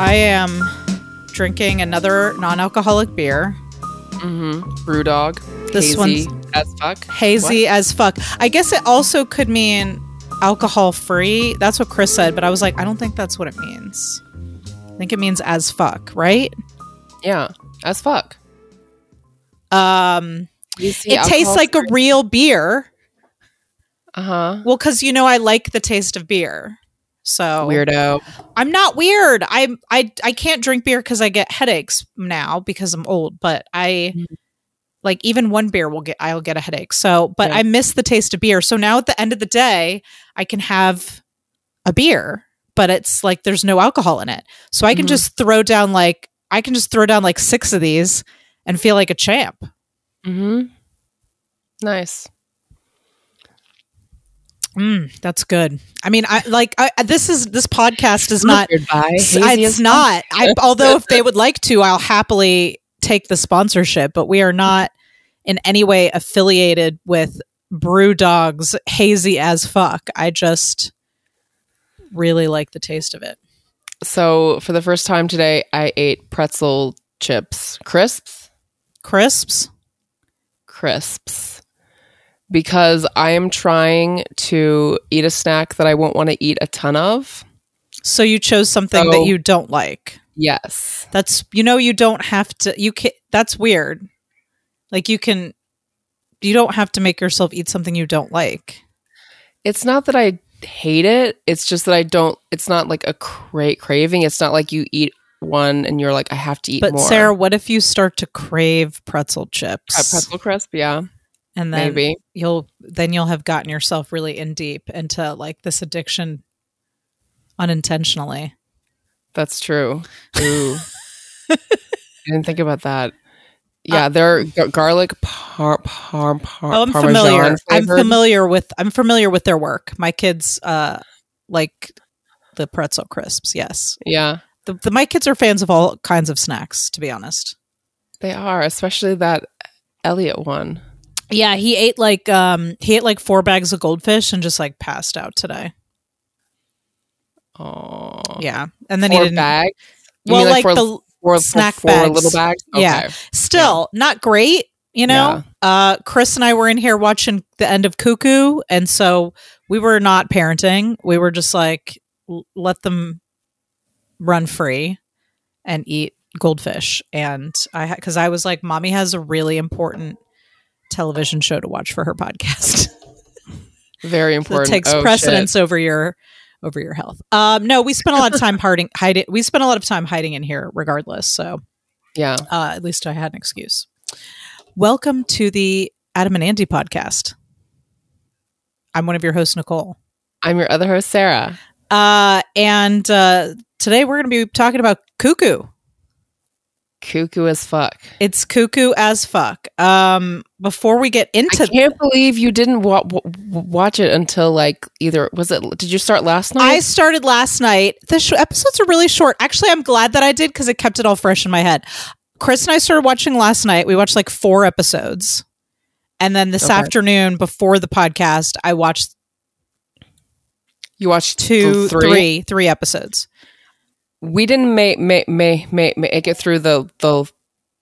I am drinking another non-alcoholic beer. Mm-hmm. Brewdog. This hazy one's- as fuck. Hazy as fuck. I guess it also could mean alcohol free. That's what Chris said, but I was like, I don't think that's what it means. I think it means as fuck, right? Yeah, as fuck. Um, see it tastes like a real beer. Uh huh. Well, because you know I like the taste of beer. So Weirdo. I'm not weird. I'm I I can't drink beer because I get headaches now because I'm old. But I Mhm. like even one beer will get I'll get a headache. So, but Yeah. I miss the taste of beer. So now at the end of the day, I can have a beer, but it's like there's no alcohol in it. So I can Mhm. just throw down like I can just throw down like six of these and feel like a champ. Mm-hmm. Nice. Mm, that's good. I mean, I like I, this is this podcast is not Sponsored by S- it's not. I, although if they would like to, I'll happily take the sponsorship. But we are not in any way affiliated with Brew Dogs Hazy as fuck. I just really like the taste of it. So for the first time today, I ate pretzel chips, crisps, Crisps. crisps, because I am trying to eat a snack that I won't want to eat a ton of. So you chose something So- that you don't like. Yes. That's you know you don't have to. You can. That's weird. Like you can. You don't have to make yourself eat something you don't like. It's not that I hate it. It's just that I don't. It's not like a cra- craving. It's not like you eat one and you're like, I have to eat But more. Sarah, what if you start to crave pretzel Pre- chips? pretzel crisp, yeah, and then maybe. you'll then you'll have gotten yourself really in deep into like this addiction unintentionally. That's true. Ooh. I didn't think about that. Yeah, they're gar- garlic par, par, par, oh, I'm parmesan familiar. I'm familiar with I'm familiar with their work. My kids uh like the pretzel crisps. Yes, Yeah, the, the my kids are fans of all kinds of snacks. To be honest, they are, especially that Elliot one. Yeah, he ate like um he ate like four bags of goldfish and just like passed out today. Oh, Yeah, and then four he didn't. bags. You well, like four, the four, snack four bags. little bags. Yeah. Okay. still not great you know uh chris and i were in here watching the end of cuckoo and so we were not parenting we were just like l- let them run free and eat goldfish and i because i was like mommy has a really important television show to watch for her podcast Very important. takes Oh, shit. precedence over your over your health um no we spent a lot of time hiding hiding we spent a lot of time hiding in here regardless so Yeah. uh, at least I had an excuse. Welcome to the Adam and Andy podcast. I'm one of your hosts, Nicole. I'm your other host, Sarah. Uh, and uh, today we're going to be talking about cuckoo. Cuckoo as fuck. It's cuckoo as fuck. Um, before we get into I can't believe you didn't wa- wa- watch it until like either was it? Did you start last night? I started last night. The sh- episodes are really short. Actually, I'm glad that I did because it kept it all fresh in my head. Chris and I started watching last night. We watched like four episodes. And then this Okay. afternoon, before the podcast, I watched you watched two, the three, three episodes. We didn't make make make make make it through the the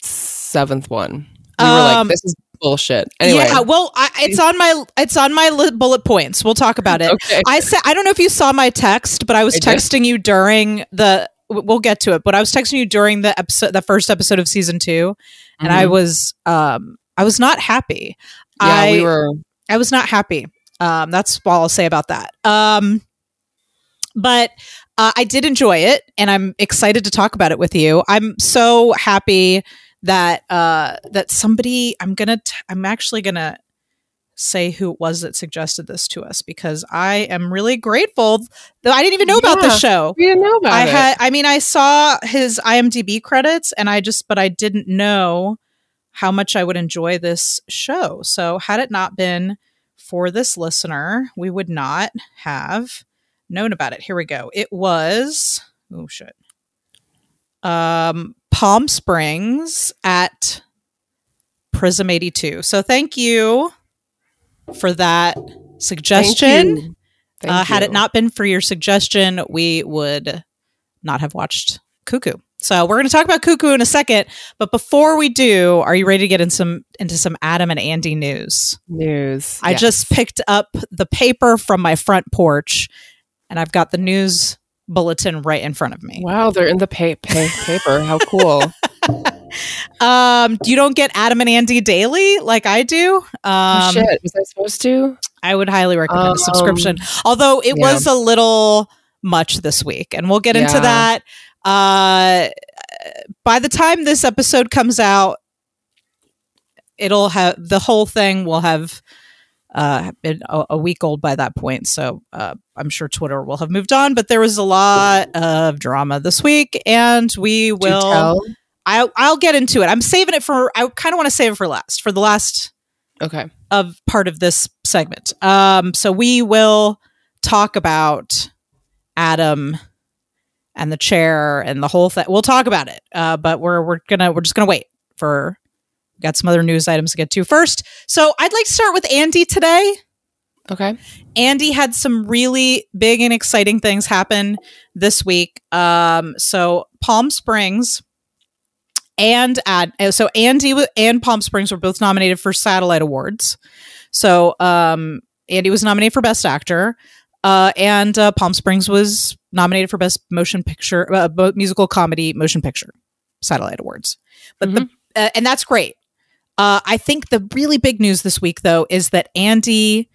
seventh one. We were like, Um, this is bullshit. Anyway, Yeah, well, I, it's on my it's on my li- bullet points. We'll talk about it. okay. I said I don't know if you saw my text, but I was I did. texting you during the. We'll get to it, but I was texting you during the episode, the first episode of season two, and I Mhm. was um I was not happy. yeah, I we were. I was not happy. Um, that's all I'll say about that. Um, but uh, I did enjoy it, and I'm excited to talk about it with you. I'm so happy that uh, that somebody. I'm gonna. T- I'm actually gonna say who it was that suggested this to us because I am really grateful. Though I didn't even know about the show. We didn't know about I it. had. I mean, I saw his IMDb credits, and I just, but I didn't know how much I would enjoy this show. So, had it not been for this listener, we would not have known about it. Here we go. It was oh shit. Um, Palm Springs at Prism 82. So, thank you for that Thank suggestion. you. Thank Uh, had it not been for your suggestion, we would not have watched Cuckoo. So we're going to talk about Cuckoo in a second, but before we do, are you ready to get in some into some Adam and Andy news? News. I Yes. just picked up the paper from my front porch, and I've got the news bulletin right in front of me. Wow, they're in the pa- pa- paper. How cool. Um, you don't get Adam and Andy daily like I do. Um, oh, shit. Was I supposed to? I would highly recommend Um, a subscription. Although it yeah. was a little much this week, and we'll get into that. Uh, by the time this episode comes out, it'll have the whole thing will have uh, been a, a week old by that point. So uh, I'm sure Twitter will have moved on. But there was a lot of drama this week, and we will. I'll I'll get into it. I'm saving it for. I kind of want to save it for last for the last Okay. of part of this segment. Um, so we will talk about Adam and the chair and the whole thing. We'll talk about it, uh, but we're we're gonna we're just gonna wait for. Got some other news items to get to first. So I'd like to start with Andy today. Okay. Andy had some really big and exciting things happen this week. Um, so Palm Springs and ad, uh, so Andy and Palm Springs were both nominated for satellite awards. So um, Andy was nominated for Best Actor, uh, and uh, Palm Springs was nominated for Best Motion Picture, uh, Musical Comedy Motion Picture satellite awards. But the uh, and that's great. Uh, I think the really big news this week, though, is that Andy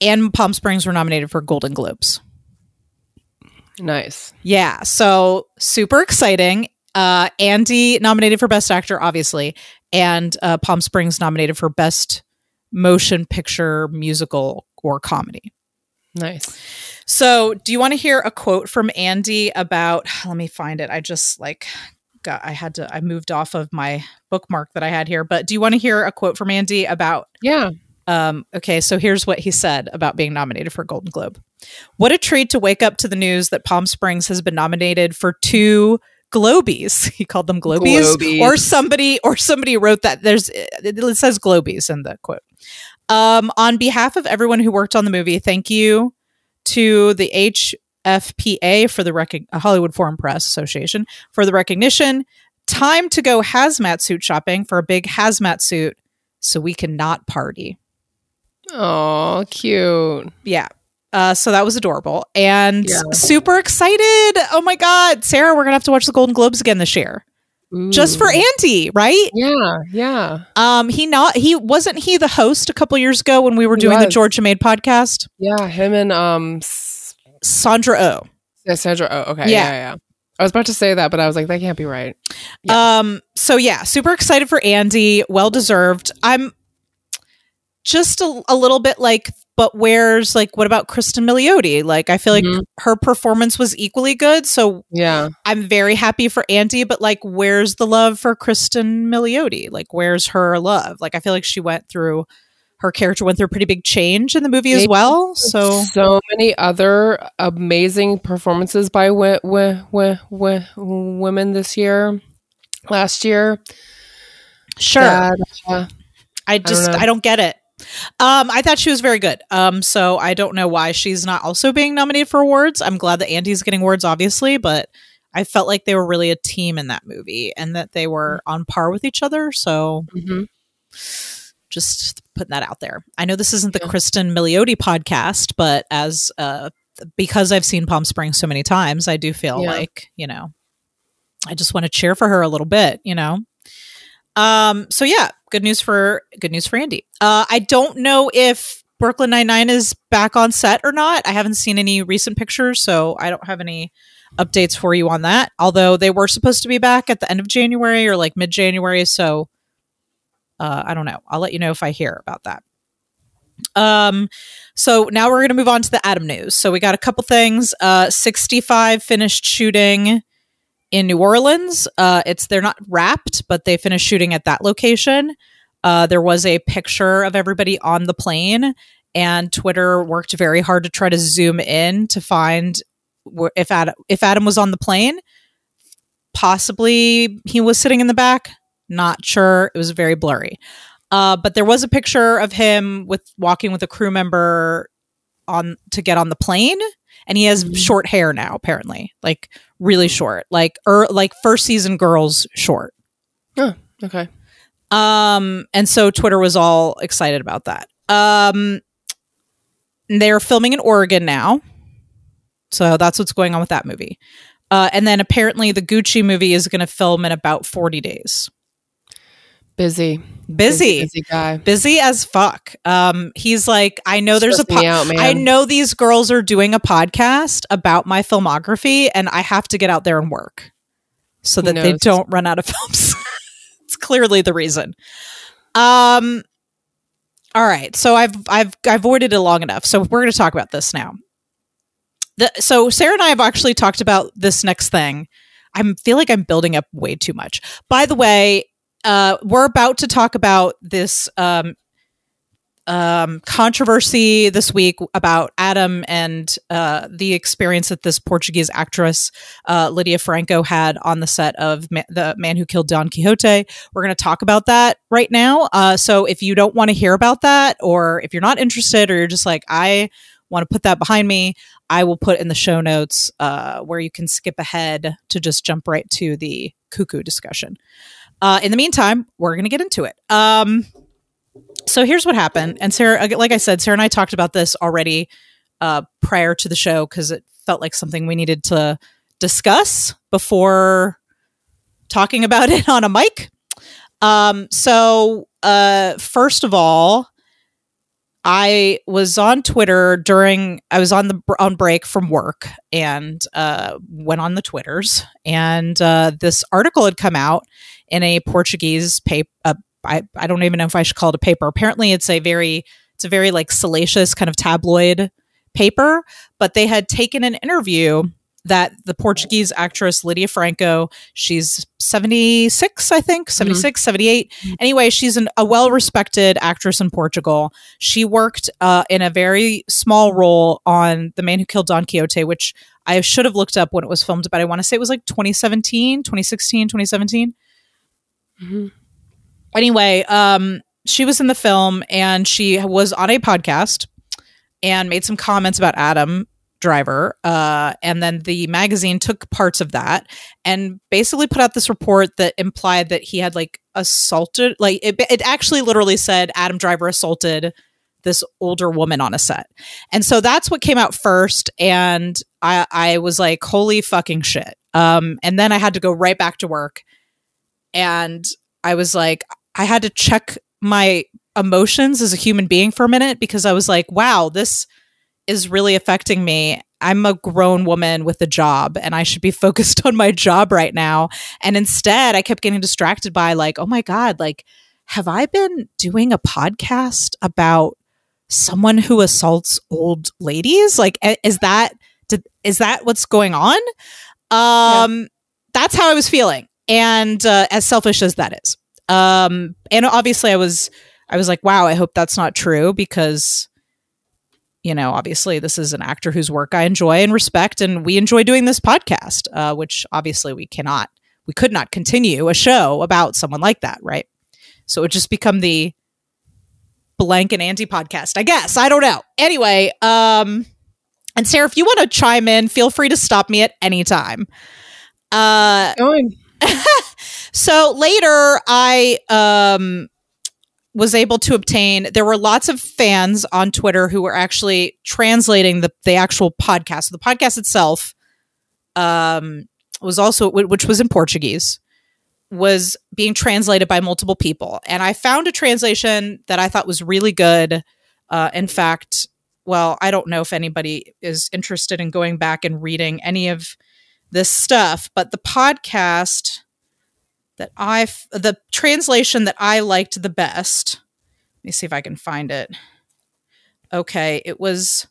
and Palm Springs were nominated for Golden Globes. Nice. Yeah, so super exciting. Uh, Andy nominated for Best Actor, obviously, and uh, Palm Springs nominated for Best Motion Picture, Musical, or Comedy. Nice. So, do you want to hear a quote from Andy about? Let me find it. I just like got. I had to. I moved off of my bookmark that I had here. But do you want to hear a quote from Andy about Yeah. um, okay, so here's what he said about being nominated for a Golden Globe. What a treat to wake up to the news that Palm Springs has been nominated for two Globies. He called them Globies, Globies. or somebody or somebody wrote that. There's it says Globies in the quote. Um, on behalf of everyone who worked on the movie, thank you to the HFPA for the rec- Hollywood Foreign Press Association for the recognition. Time to go hazmat suit shopping for a big hazmat suit so we can not party. Oh, cute. Yeah. Uh, so that was adorable and Yeah. super excited. Oh my God, Sarah, we're gonna have to watch the Golden Globes again this year, just for Ooh. Andy, right? Yeah. Yeah. Um, he not he wasn't he the host a couple years ago when we were He doing the. Georgia Made podcast. Yeah. Him and um Sandra O. yeah, Sandra. Oh, okay. Yeah. Yeah. yeah. I was about to say that, but I was like, that can't be right. Yeah. Um, so yeah, super excited for Andy. Well deserved. I'm just a, a little bit like, but where's like, what about Kristen Milioti? Like, I feel like Mhm. her performance was equally good. So Yeah. I'm very happy for Andy, but like, where's the love for Kristen Milioti? Like, where's her love? Like, I feel like she went through her character went through a pretty big change in the movie as well. So so many other amazing performances by wi- wi- wi- women this year, last year. sure, that, uh, I just know. I don't, get it. Um, I thought she was very good. Um, so I don't know why she's not also being nominated for awards. I'm glad that Andy's getting awards, obviously, but I felt like they were really a team in that movie and that they were on par with each other. So mhm. just putting that out there. I know this isn't the Yeah. Kristen Milioti podcast, but as uh, because I've seen Palm Springs so many times, I do feel Yeah. like you know, I just want to cheer for her a little bit. You know. Um. So yeah, good news for good news for Andy. Uh, I don't know if Brooklyn Nine Nine is back on set or not. I haven't seen any recent pictures, so I don't have any updates for you on that. Although they were supposed to be back at the end of January or like mid January, so uh, I don't know. I'll let you know if I hear about that. Um, so now we're going to move on to the Adam news. So we got a couple things. Uh, 65 finished shooting in New Orleans. Uh, it's they're not wrapped, but they finished shooting at that location. Uh, there was a picture of everybody on the plane, and Twitter worked very hard to try to zoom in to find if Adam if Adam was on the plane. Possibly he was sitting in the back. Not sure. It was very blurry. Uh, but there was a picture of him with walking with a crew member on to get on the plane, and he has Mhm. short hair now. Apparently, like really short, like er, like first season girls short. Oh, Okay. Um, and so Twitter was all excited about that. Um, they're filming in Oregon now, so that's what's going on with that movie. Uh, and then apparently the Gucci movie is going to film in about forty days. Busy. Busy, Busy guy. busy as fuck. Um, he's like, I know there's a Stressing po- out. I know these girls are doing a podcast about my filmography, and I have to get out there and work so that they don't run out of films. it's clearly the reason. Um. All right, so I've I've I avoided it long enough. So we're going to talk about this now. The, so Sarah and I have actually talked about this next thing. I feel like I'm building up way too much. By the way, uh, we're about to talk about this um, um, controversy this week about Adam and uh, the experience that this Portuguese actress uh, Lydia Franco had on the set of Ma- the Man Who Killed Don Quixote. We're going to talk about that right now. Uh, so if you don't want to hear about that, or if you're not interested, or you're just like I want to put that behind me, I will put in the show notes uh, where you can skip ahead to just jump right to the cuckoo discussion. Uh, in the meantime, we're going to get into it. Um, so here's what happened. And Sarah, like I said, Sarah and I talked about this already uh, prior to the show because it felt like something we needed to discuss before talking about it on a mic. Um, so, uh, first of all, I was on Twitter during I was on the on break from work and uh, went on the Twitters and uh, this article had come out in a Portuguese paper. Uh, I I don't even know if I should call it a paper. Apparently, it's a very it's a very like salacious kind of tabloid paper. But they had taken an interview that the Portuguese actress Lydia Franco, she's 76, I think, 76, 78. Anyway, she's an, a well respected actress in Portugal. She worked uh, in a very small role on The Man Who Killed Don Quixote, which I should have looked up when it was filmed, but I want to say it was like 2017, 2016, 2017 Mhm. anyway, um, she was in the film and she was on a podcast and made some comments about Adam Driver. Uh, and then the magazine took parts of that and basically put out this report that implied that he had like assaulted, like it, it actually literally said Adam Driver assaulted this older woman on a set. And so that's what came out first. And I, I was like, holy fucking shit. Um, and then I had to go right back to work. And I was like, I had to check my emotions as a human being for a minute because I was like, wow, this is really affecting me. I'm a grown woman with a job and I should be focused on my job right now. And instead, I kept getting distracted by, like, oh my God, like, have I been doing a podcast about someone who assaults old ladies? Like, is that is that what's going on? Um, that's how I was feeling, and uh, as selfish as that is, um, and obviously I was I was like, wow, I hope that's not true because you know, obviously this is an actor whose work I enjoy and respect, and we enjoy doing this podcast, uh, which obviously we cannot, we could not continue a show about someone like that, right? So it would just become the blank and anti podcast, I guess. I don't know. Anyway, um, and Sarah, if you want to chime in, feel free to stop me at any time. Uh, Going. so later I um was able to obtain there were lots of fans on Twitter who were actually translating the the actual podcast. So the podcast itself um was also which was in Portuguese was being translated by multiple people and I found a translation that I thought was really good. Uh in fact, well, I don't know if anybody is interested in going back and reading any of this stuff, but the podcast that I f- the translation that I liked the best. Let me see if I can find it. Okay, it was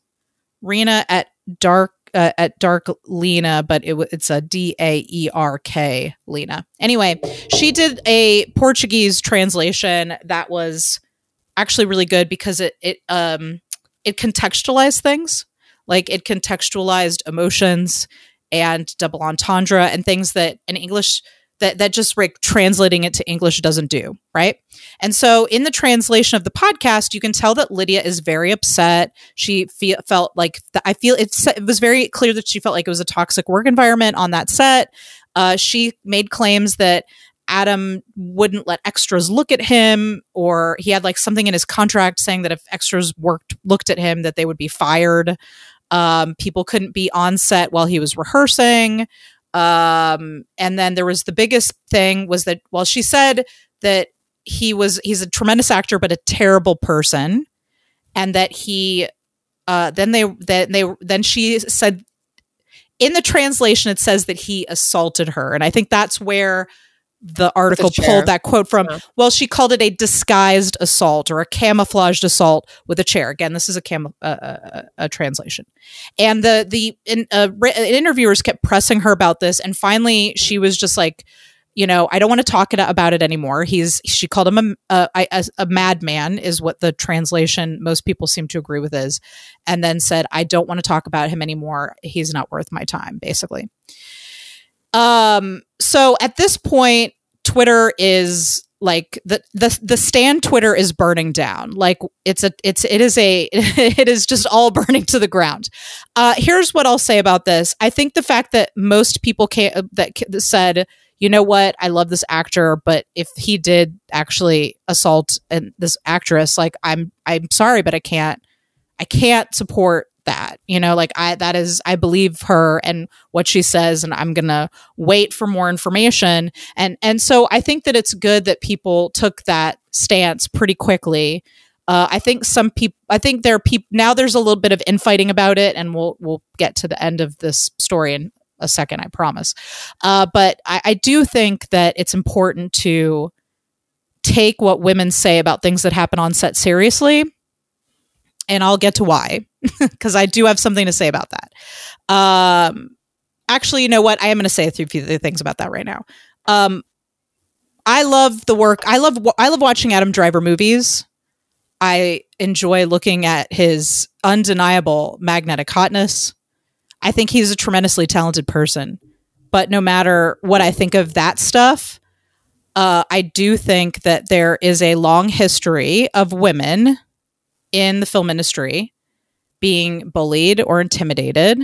Rena at dark uh, at dark Lena, but it, it's a D A E R K Lena. Anyway, she did a Portuguese translation that was actually really good because it it um it contextualized things like it contextualized emotions and double entendre and things that an English that that just like translating it to English doesn't do, right? And so in the translation of the podcast, you can tell that Lydia is very upset. She fe- felt like I feel it's, it was very clear that she felt like it was a toxic work environment on that set. Uh, she made claims that Adam wouldn't let extras look at him, or he had like something in his contract saying that if extras worked looked at him, that they would be fired. Um, people couldn't be on set while he was rehearsing. Um, and then there was the biggest thing was that well, she said that he was he's a tremendous actor but a terrible person, and that he uh, then they then they then she said in the translation it says that he assaulted her, and I think that's where the article pulled that quote from. Yeah. Well, she called it a disguised assault or a camouflaged assault with a chair. Again, this is a cam uh, uh, a translation. And the the in, uh, interviewers kept pressing her about this, and finally she was just like, you know, I don't want to talk about it anymore. He's she called him a, a, a madman is what the translation most people seem to agree with is, and then said, I don't want to talk about him anymore. He's not worth my time, basically. Um, so at this point, Twitter is like the the the stand Twitter is burning down. Like it's a it's it is a it is just all burning to the ground. Uh, here's what I'll say about this. I think the fact that most people can uh, that said, you know what, I love this actor, but if he did actually assault and this actress, like I'm I'm sorry, but I can't I can't support that you know like i that is i believe her and what she says and i'm gonna wait for more information and and so i think that it's good that people took that stance pretty quickly uh, I think some people. I think there are people now. There's a little bit of infighting about it, and we'll we'll get to the end of this story in a second. I promise. Uh, but I, I do think that it's important to take what women say about things that happen on set seriously, and I'll get to why because I do have something to say about that. Um, actually, you know what? I am going to say a few things about that right now. Um, I love the work. I love. I love watching Adam Driver movies. I enjoy looking at his undeniable magnetic hotness. I think he's a tremendously talented person. But no matter what I think of that stuff, uh, I do think that there is a long history of women in the film industry being bullied or intimidated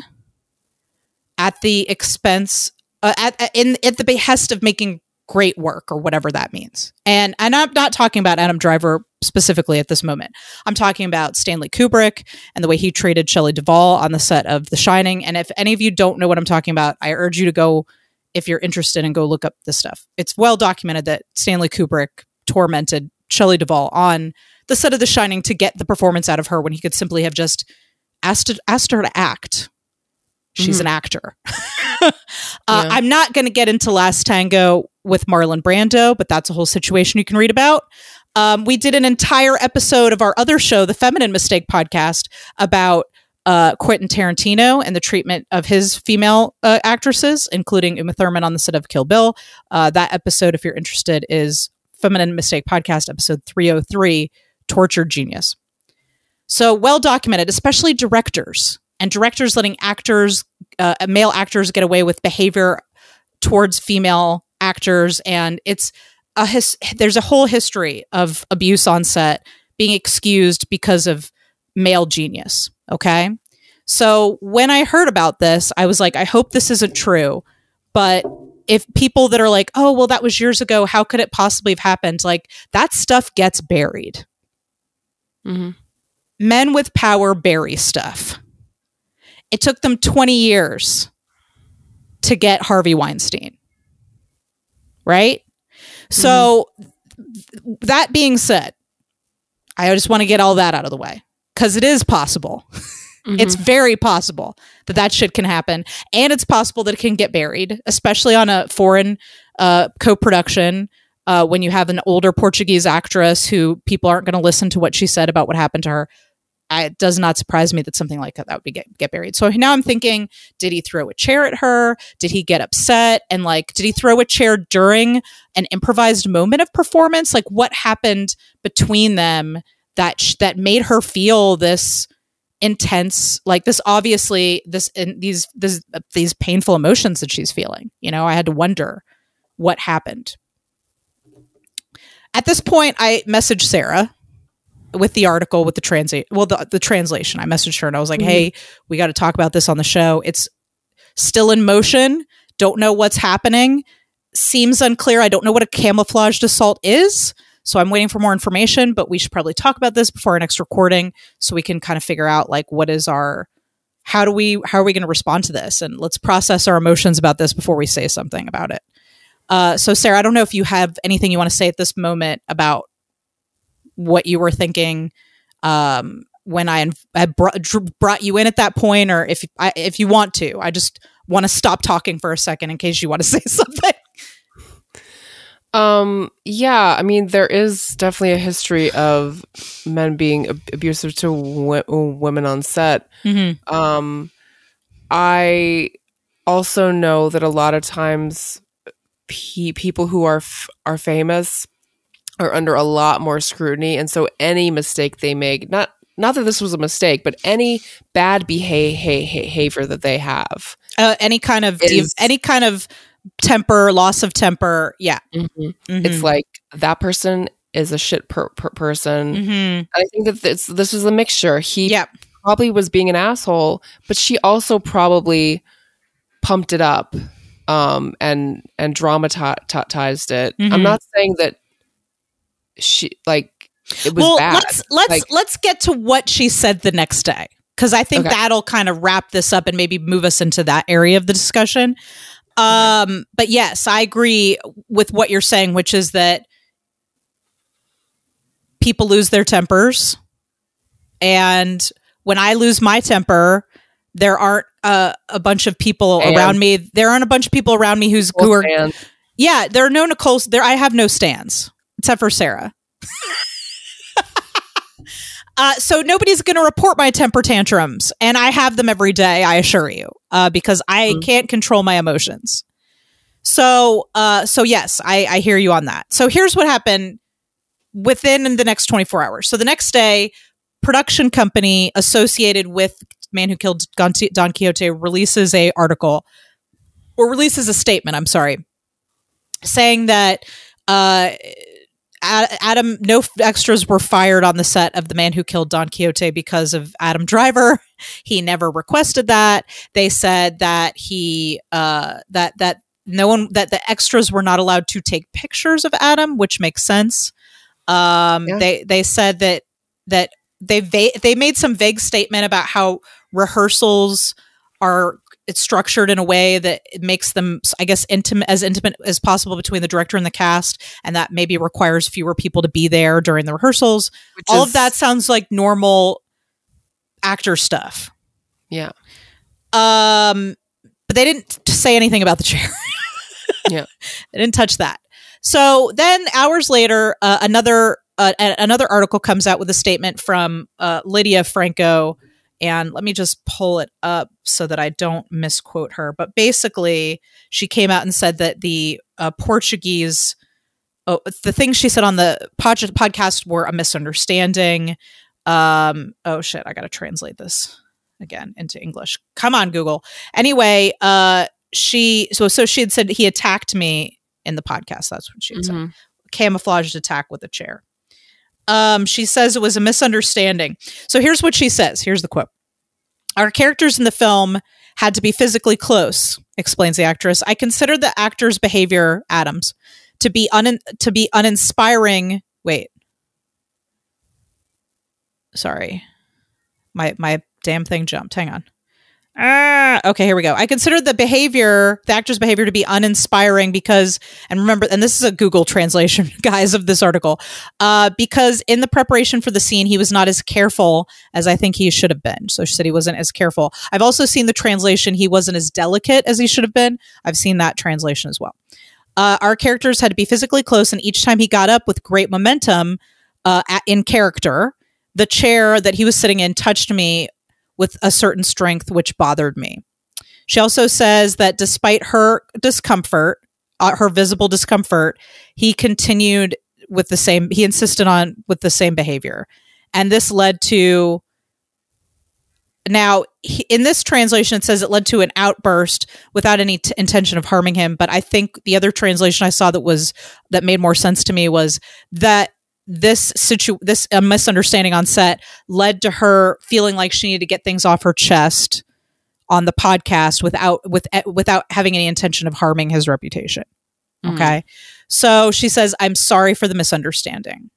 at the expense uh, at, in at the behest of making great work or whatever that means. And and I'm not talking about Adam Driver specifically at this moment. I'm talking about Stanley Kubrick and the way he treated Shelley Duvall on the set of The Shining. And if any of you don't know what I'm talking about, I urge you to go if you're interested and go look up this stuff. It's well documented that Stanley Kubrick tormented Shelley Duvall on the set of The Shining to get the performance out of her when he could simply have just asked asked her to act. She's mm-hmm. an actor. uh, yeah. I'm not going to get into Last Tango with Marlon Brando, but that's a whole situation you can read about. Um, we did an entire episode of our other show, the Feminine Mistake podcast, about uh, Quentin Tarantino and the treatment of his female uh, actresses, including Uma Thurman on the set of Kill Bill. Uh, that episode, if you're interested, is Feminine Mistake podcast, episode 303 Tortured Genius. So well documented, especially directors and directors letting actors, uh, male actors, get away with behavior towards female actors, and it's a his. There's a whole history of abuse on set being excused because of male genius. Okay. So when I heard about this, I was like, I hope this isn't true. But if people that are like, oh, well, that was years ago, how could it possibly have happened? Like that stuff gets buried. Mm-hmm men with power bury stuff. It took them 20 years to get Harvey Weinstein. Right? Mm-hmm. So, that being said, I just want to get all that out of the way because it is possible. Mm-hmm. It's very possible that that shit can happen. And it's possible that it can get buried, especially on a foreign uh, co production uh, when you have an older Portuguese actress who people aren't going to listen to what she said about what happened to her. It does not surprise me that something like that, would be get, get buried. So now I'm thinking, did he throw a chair at her? Did he get upset? And like, did he throw a chair during an improvised moment of performance? Like, what happened between them that sh- that made her feel this intense, like this? Obviously, this in these this these painful emotions that she's feeling. You know, I had to wonder what happened. At this point, I messaged Sarah with the article with the translate well the, the translation. I messaged her and I was like, Mhm. "Hey, we got to talk about this on the show. It's still in motion. Don't know what's happening. Seems unclear. I don't know what a camouflaged assault is." So I'm waiting for more information, but we should probably talk about this before our next recording so we can kind of figure out like what is our how do we how are we going to respond to this and let's process our emotions about this before we say something about it. Uh, so Sarah, I don't know if you have anything you want to say at this moment about what you were thinking um, when I, I brought, brought you in at that point, or if I, if you want to. I just want to stop talking for a second in case you want to say something. Um, yeah, I mean, there is definitely a history of men being ab- abusive to w- women on set. Mm-hmm. Um, I also know that a lot of times pe- people who are f- are famous are under a lot more scrutiny, and so any mistake they make, not not that this was a mistake, but any bad behavior that they have, Uh, any kind of is- any kind of temper, loss of temper. Yeah, Mhm. Mhm. it's like that person is a shit per- per- person. Mhm. I think that this this is a mixture. He yeah, probably was being an asshole, but she also probably pumped it up um, and and dramatized it. Mhm. I'm not saying that she like it was well, bad. let's let's Like- let's get to what she said the next day because I think Okay. that'll kind of wrap this up and maybe move us into that area of the discussion. Um, but yes, I agree with what you're saying, which is that people lose their tempers, and when I lose my temper, there aren't uh, a bunch of people And- around me. There aren't a bunch of people around me who's who are yeah, there are no Nicole's. There, I have no stands except for Sarah. uh, so nobody's going to report my temper tantrums, and I have them every day. I assure you, uh, because I Mm. can't control my emotions. So, uh, so yes, I, I hear you on that. So here's what happened within the next 24 hours. So the next day, production company associated with Man Who Killed Don Quixote releases a article or releases a statement. I'm sorry saying that uh, Adam, no extras were fired on the set of The Man Who Killed Don Quixote because of Adam Driver. He never requested that. They said that he uh, that that no one that the extras were not allowed to take pictures of Adam, which makes sense. Um, Yeah. They they said that that they va- they made some vague statement about how rehearsals are it's structured in a way that it makes them i guess intimate as intimate as possible between the director and the cast and that maybe requires fewer people to be there during the rehearsals which all is- of that sounds like normal actor stuff Yeah. um but they didn't say anything about the chair Yeah. they didn't touch that so then hours later uh, another uh, another article comes out with a statement from uh, lydia franco and let me just pull it up so that I don't misquote her. But basically, she came out and said that the uh, Portuguese, oh, the things she said on the pod- podcast were a misunderstanding. Um, oh shit, I got to translate this again into English. Come on, Google. Anyway, uh, she so so she had said he attacked me in the podcast. That's what she had said Mhm. camouflaged attack with a chair. Um, she says it was a misunderstanding. So here's what she says. Here's the quote. Our characters in the film had to be physically close, explains the actress. I consider the actor's behavior, Adams, to be un- to be uninspiring. Wait. Sorry. My my damn thing jumped. Hang on. Ah, okay, here we go. I consider the behavior, the actor's behavior to be uninspiring because, and remember, and this is a Google translation, guys, of this article, uh, because in the preparation for the scene, he was not as careful as I think he should have been. So she said he wasn't as careful. I've also seen the translation, he wasn't as delicate as he should have been. I've seen that translation as well. Uh, our characters had to be physically close, and each time he got up with great momentum uh, at, in character, the chair that he was sitting in touched me with a certain strength, which bothered me. She also says that despite her discomfort, uh, her visible discomfort, he continued with the same, he insisted on with the same behavior. And this led to now in this translation it says it led to an outburst without any t- intention of harming him but i think the other translation i saw that was that made more sense to me was that this situ this a misunderstanding on set led to her feeling like she needed to get things off her chest on the podcast without with eh, without having any intention of harming his reputation. Mhm. okay? So she says i'm sorry for the misunderstanding.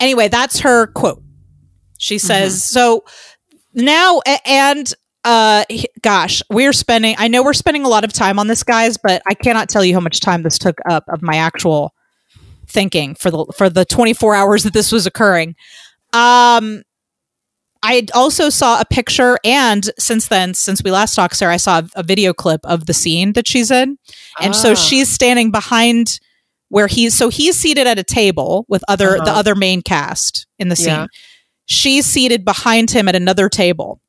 Anyway that's her quote. She says so now and uh gosh we're spending i know we're spending a lot of time on this guys but i cannot tell you how much time this took up of my actual thinking for the for the 24 hours that this was occurring um i also saw a picture and since then since we last talked sarah i saw a, video clip of the scene that she's in and so Ah. she's standing behind where he's so he's seated at a table with other the Uh-huh. other main cast in the scene Yeah. she's seated behind him at another table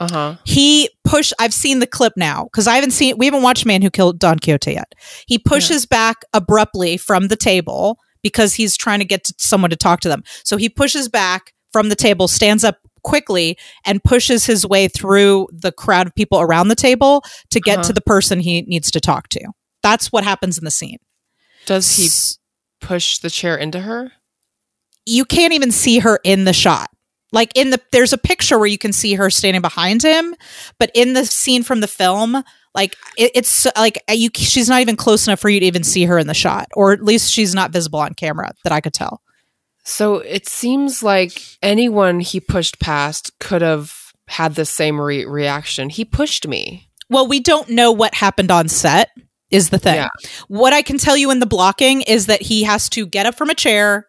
Uh-huh. he push i've seen the clip now because i haven't seen we haven't watched man who killed don quixote yet he pushes back abruptly from the table because he's trying to get to someone to talk to them so he pushes back from the table stands up quickly and pushes his way through the crowd of people around the table to get Uh-huh. to the person he needs to talk to that's what happens in the scene Does he push the chair into her? you can't even see her in the shot. Like in the there's a picture where you can see her standing behind him, but in the scene from the film, like it, it's like you she's not even close enough for you to even see her in the shot, or at least she's not visible on camera that I could tell. So it seems like anyone he pushed past could have had the same re- reaction. He pushed me. Well, we don't know what happened on set is the thing. Yeah. What I can tell you in the blocking is that he has to get up from a chair,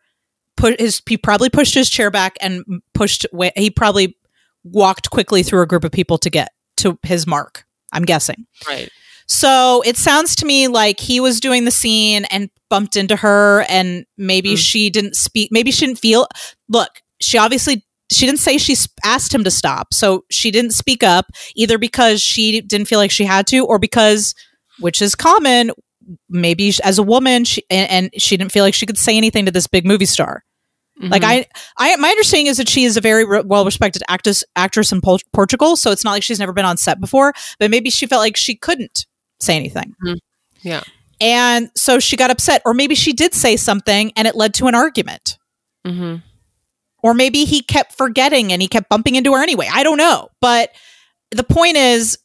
put his he probably pushed his chair back and pushed he probably walked quickly through a group of people to get to his mark. I'm guessing. Right. So it sounds to me like he was doing the scene and bumped into her, and maybe Mm. she didn't speak. Maybe she didn't feel. Look, she obviously she didn't say she asked him to stop, so she didn't speak up either because she didn't feel like she had to, or because, which is common, maybe as a woman, she and, and she didn't feel like she could say anything to this big movie star. Like Mhm. I, I, my understanding is that she is a very re- well-respected actress, actress in Pol- Portugal. So it's not like she's never been on set before, but maybe she felt like she couldn't say anything. Mhm. Yeah. And so she got upset, or maybe she did say something and it led to an argument. Mhm. Or maybe he kept forgetting and he kept bumping into her anyway. I don't know. But the point is,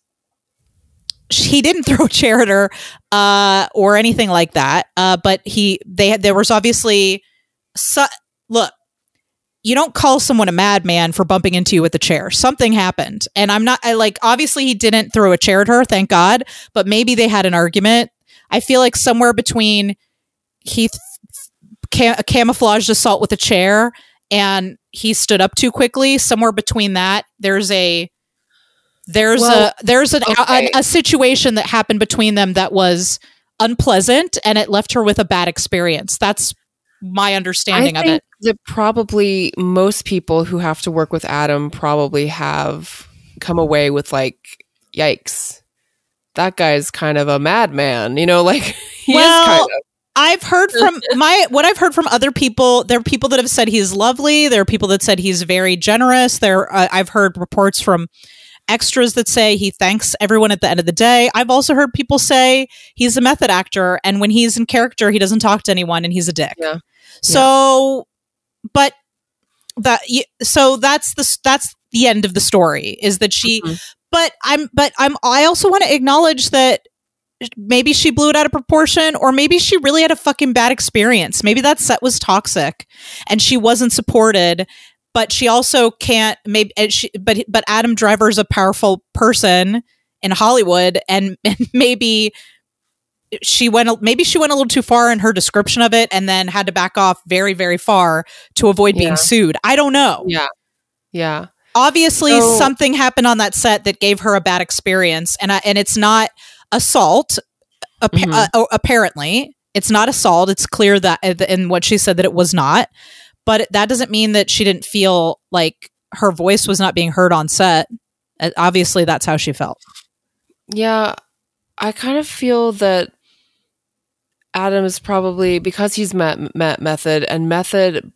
he didn't throw a chair at her uh, or anything like that. Uh, but he, they had, there was obviously, su- look, you don't call someone a madman for bumping into you with a chair. Something happened. And I'm not, I like, obviously he didn't throw a chair at her, thank God, but maybe they had an argument. I feel like somewhere between he th- cam- camouflaged assault with a chair and he stood up too quickly, somewhere between that, there's a, there's Well, a there's an, okay. a, a situation that happened between them that was unpleasant and it left her with a bad experience. That's my understanding I of think it. that probably most people who have to work with Adam probably have come away with like, yikes, that guy's kind of a madman. You know, like he Well, is kind of. I've heard from my what I've heard from other people. There are people that have said he's lovely. There are people that said he's very generous. There, uh, I've heard reports from extras that say he thanks everyone at the end of the day. I've also heard people say he's a method actor, and when he's in character, he doesn't talk to anyone, and he's a dick. Yeah. So, but that so that's the that's the end of the story is that she. Mhm. But I'm but I'm I also want to acknowledge that maybe she blew it out of proportion or maybe she really had a fucking bad experience maybe that set was toxic and she wasn't supported but she also can't maybe she, but but adam driver is a powerful person in hollywood and, and maybe she went maybe she went a little too far in her description of it and then had to back off very very far to avoid being Yeah. sued i don't know Yeah. Yeah. obviously So- something happened on that set that gave her a bad experience and I, and it's not assault appa- Mhm. uh, oh, apparently it's not assault it's clear that uh, in what she said that it was not but that doesn't mean that she didn't feel like her voice was not being heard on set Uh, obviously that's how she felt Yeah, I kind of feel that Adam is probably because he's met, met Method, and Method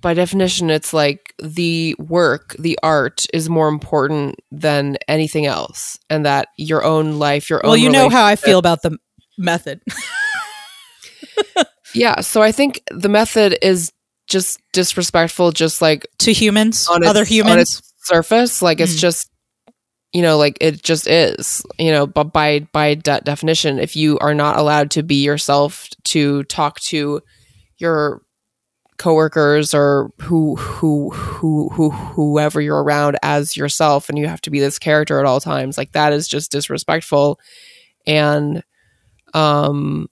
by definition, it's like the work, the art is more important than anything else. And that your own life, your own well, you know how I feel about the method. Yeah. So I think the method is just disrespectful, just like to humans, on its- other on humans. its surface. Like it's Mm. just, you know, like it just is, you know, but by, by de- definition, if you are not allowed to be yourself, to talk to your coworkers or who, who, who, who, whoever you're around as yourself, and you have to be this character at all times, like that is just disrespectful. And, um,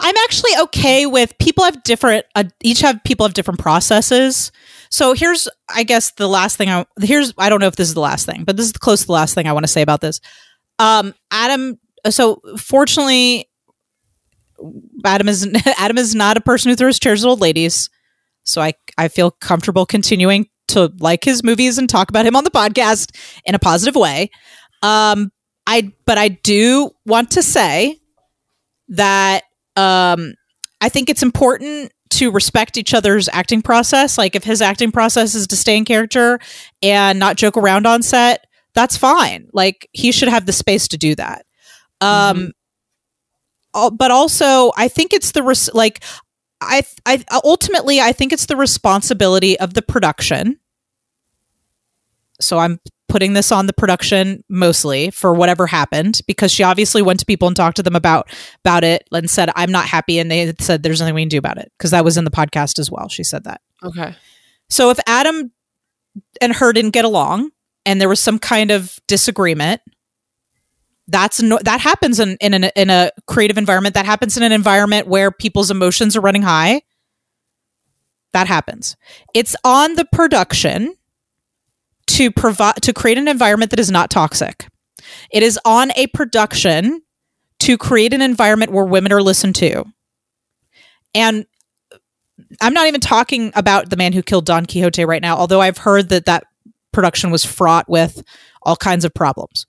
I'm actually okay with people have different. Uh, each have people have different processes. So here's, I guess, the last thing. I here's. I don't know if this is the last thing, but this is close to the last thing I want to say about this. Um, Adam. So fortunately, Adam is Adam is not a person who throws chairs at old ladies. So I I feel comfortable continuing to like his movies and talk about him on the podcast in a positive way. Um, I but I do want to say that um, I think it's important to respect each other's acting process. Like if his acting process is to stay in character and not joke around on set, that's fine. Like he should have the space to do that. Um, al- but also I think it's the res- like I I ultimately I think it's the responsibility of the production. So I'm putting this on the production mostly for whatever happened because she obviously went to people and talked to them about about it and said I'm not happy and they said there's nothing we can do about it because that was in the podcast as well. She said that. okay. So if Adam and her didn't get along and there was some kind of disagreement, that's no, that happens in in, an, in a creative environment. That happens in an environment where people's emotions are running high. That happens. It's on the production to provide to create an environment that is not toxic. It is on a production to create an environment where women are listened to. And I'm not even talking about the man who killed Don Quixote right now, although I've heard that that production was fraught with all kinds of problems.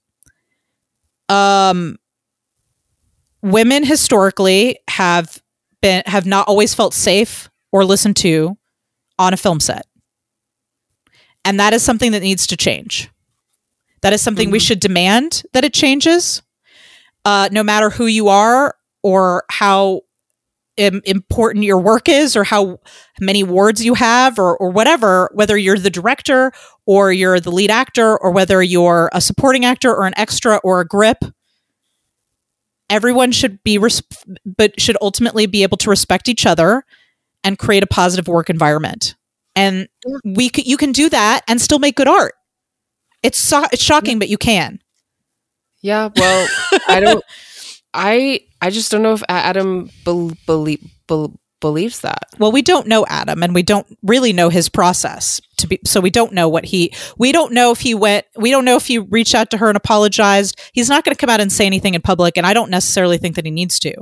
Um, women historically have been have not always felt safe or listened to on a film set, and that is something that needs to change. That is something we Mhm. should demand that it changes, uh, no matter who you are or how im- important your work is or how many words you have or, or whatever, whether you're the director or you're the lead actor or whether you're a supporting actor or an extra or a grip. Everyone should be, res- but should ultimately be able to respect each other and create a positive work environment. And we c- you can do that and still make good art. It's so- it's shocking, but you can. Yeah, well, I don't. I I just don't know if Adam bel believe bel believes that. well we don't know adam and we don't really know his process to be so we don't know what he we don't know if he went we don't know if he reached out to her and apologized he's not going to come out and say anything in public and i don't necessarily think that he needs to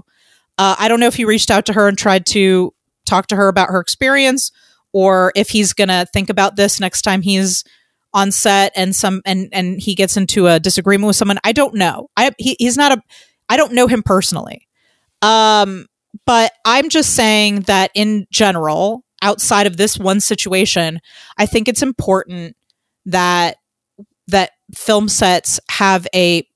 uh, i don't know if he reached out to her and tried to talk to her about her experience or if he's going to think about this next time he's on set and some and and he gets into a disagreement with someone i don't know i he, he's not a i don't know him personally um but I'm just saying that in general, outside of this one situation, I think it's important that that film sets have a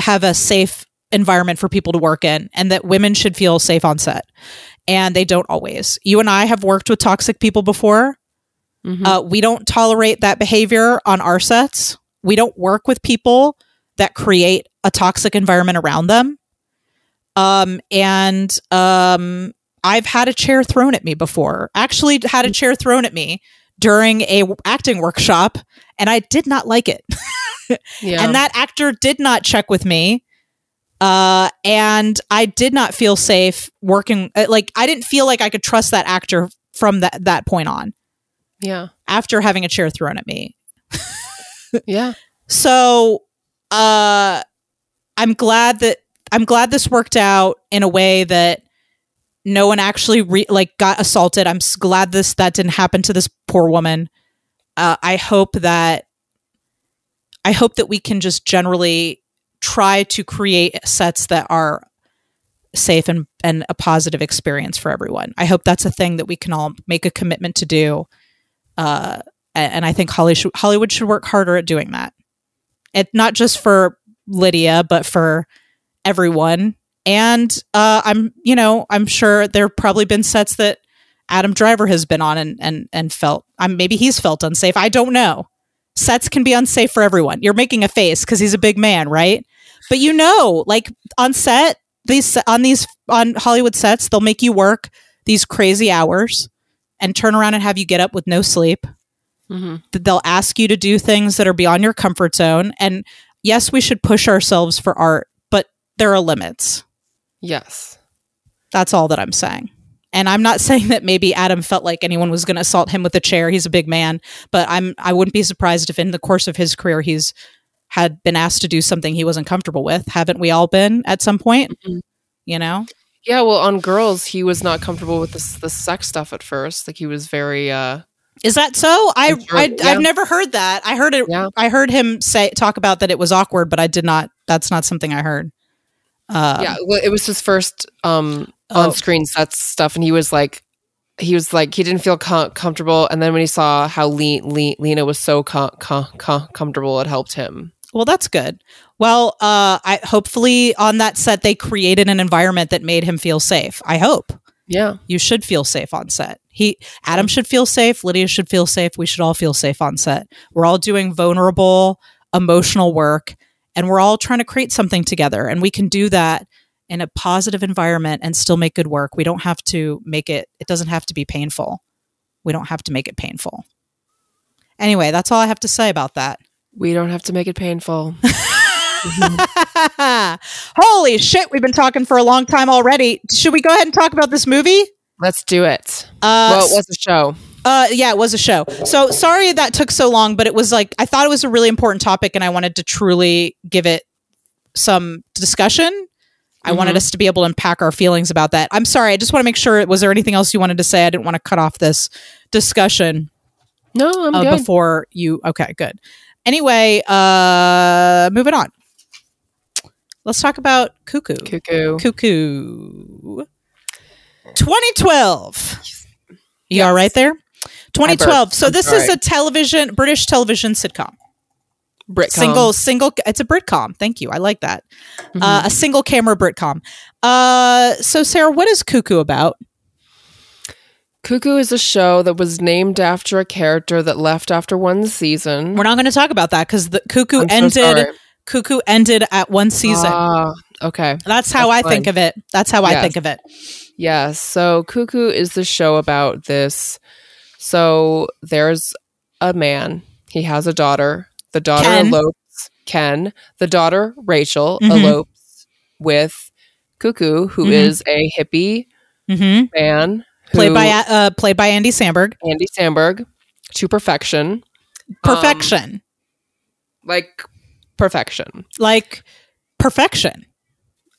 have a safe environment for people to work in and that women should feel safe on set. And they don't always. You and I have worked with toxic people before. Mhm. Uh, we don't tolerate that behavior on our sets. We don't work with people that create a toxic environment around them. Um, and um, I've had a chair thrown at me before. Actually, had a chair thrown at me during a w- acting workshop, and I did not like it. yeah, And that actor did not check with me. Uh, and I did not feel safe working. uh, Like I didn't feel like I could trust that actor from that that point on. yeah, After having a chair thrown at me, yeah. so uh i'm glad that i'm glad this worked out in a way that no one actually re- like got assaulted i'm s- glad this that didn't happen to this poor woman uh, i hope that i hope that we can just generally try to create sets that are safe and, and a positive experience for everyone i hope that's a thing that we can all make a commitment to do Uh, and I think Hollywood should work harder at doing that. It not just for Lydia, but for everyone. And uh, I'm, you know, I'm sure there have probably been sets that Adam Driver has been on and and and felt. Um, maybe he's felt unsafe. I don't know. Sets can be unsafe for everyone. You're making a face because he's a big man, right? But you know, like on set, these on these on Hollywood sets, they'll make you work these crazy hours and turn around and have you get up with no sleep. Mm-hmm. They'll ask you to do things that are beyond your comfort zone. And yes, we should push ourselves for art, but there are limits. Yes. That's all that I'm saying. And I'm not saying that maybe Adam felt like anyone was going to assault him with a chair. He's a big man, but I'm I wouldn't be surprised if in the course of his career he's had been asked to do something he wasn't comfortable with. Haven't we all been at some point? Mhm. You know? Yeah, well, on girls, he was not comfortable with the the sex stuff at first. Like he was very uh Is that so? I, I'm sure- I yeah. I've never heard that. I heard it. Yeah. I heard him say talk about that it was awkward, but I did not. That's not something I heard. Uh, yeah, well, it was his first um Oh. on-screen sets stuff and he was like he was like he didn't feel com- comfortable and then when he saw how Le- Le- Lena was so com- com- comfortable it helped him. Well, that's good. Well, uh, I hopefully on that set they created an environment that made him feel safe. I hope Yeah. you should feel safe on set. He Adam should feel safe. Lydia should feel safe. We should all feel safe on set. We're all doing vulnerable, emotional work, and we're all trying to create something together. And we can do that in a positive environment and still make good work. We don't have to make it. It doesn't have to be painful. We don't have to make it painful. Anyway, that's all I have to say about that. We don't have to make it painful. Holy shit, we've been talking for a long time already. Should we go ahead and talk about this movie? Let's do it. Uh, well, it was a show. Uh, yeah, it was a show. So sorry that took so long, but it was like I thought it was a really important topic, and I wanted to truly give it some discussion. I wanted Mhm. us to be able to unpack our feelings about that. I'm sorry. I just want to make sure. Was there anything else you wanted to say? I didn't want to cut off this discussion No, I'm uh, good. before you. Okay, good. Anyway, uh, moving on. Let's talk about Cuckoo. Cuckoo. Cuckoo. 2012. You all right there? 2012. So this is a television, British television sitcom. Britcom. Single, single. It's a Britcom. Thank you. I like that. Mhm. Uh, a single camera Britcom. Uh, so Sarah, what is Cuckoo about? Cuckoo is a show that was named after a character that left after one season. We're not going to talk about that because the Cuckoo I'm ended. sorry. Cuckoo ended at one season. Ah, okay. That's how that's I think of it. That's how I think of it. Yeah. So Cuckoo is the show about this. So there's a man. He has a daughter. The daughter Ken. elopes. Ken. The daughter Rachel Mhm. elopes with Cuckoo, who Mhm. is a hippie hmm man. Played by uh, played by Andy Samberg. Andy Samberg to perfection. Um, Perfection, like perfection. like perfection.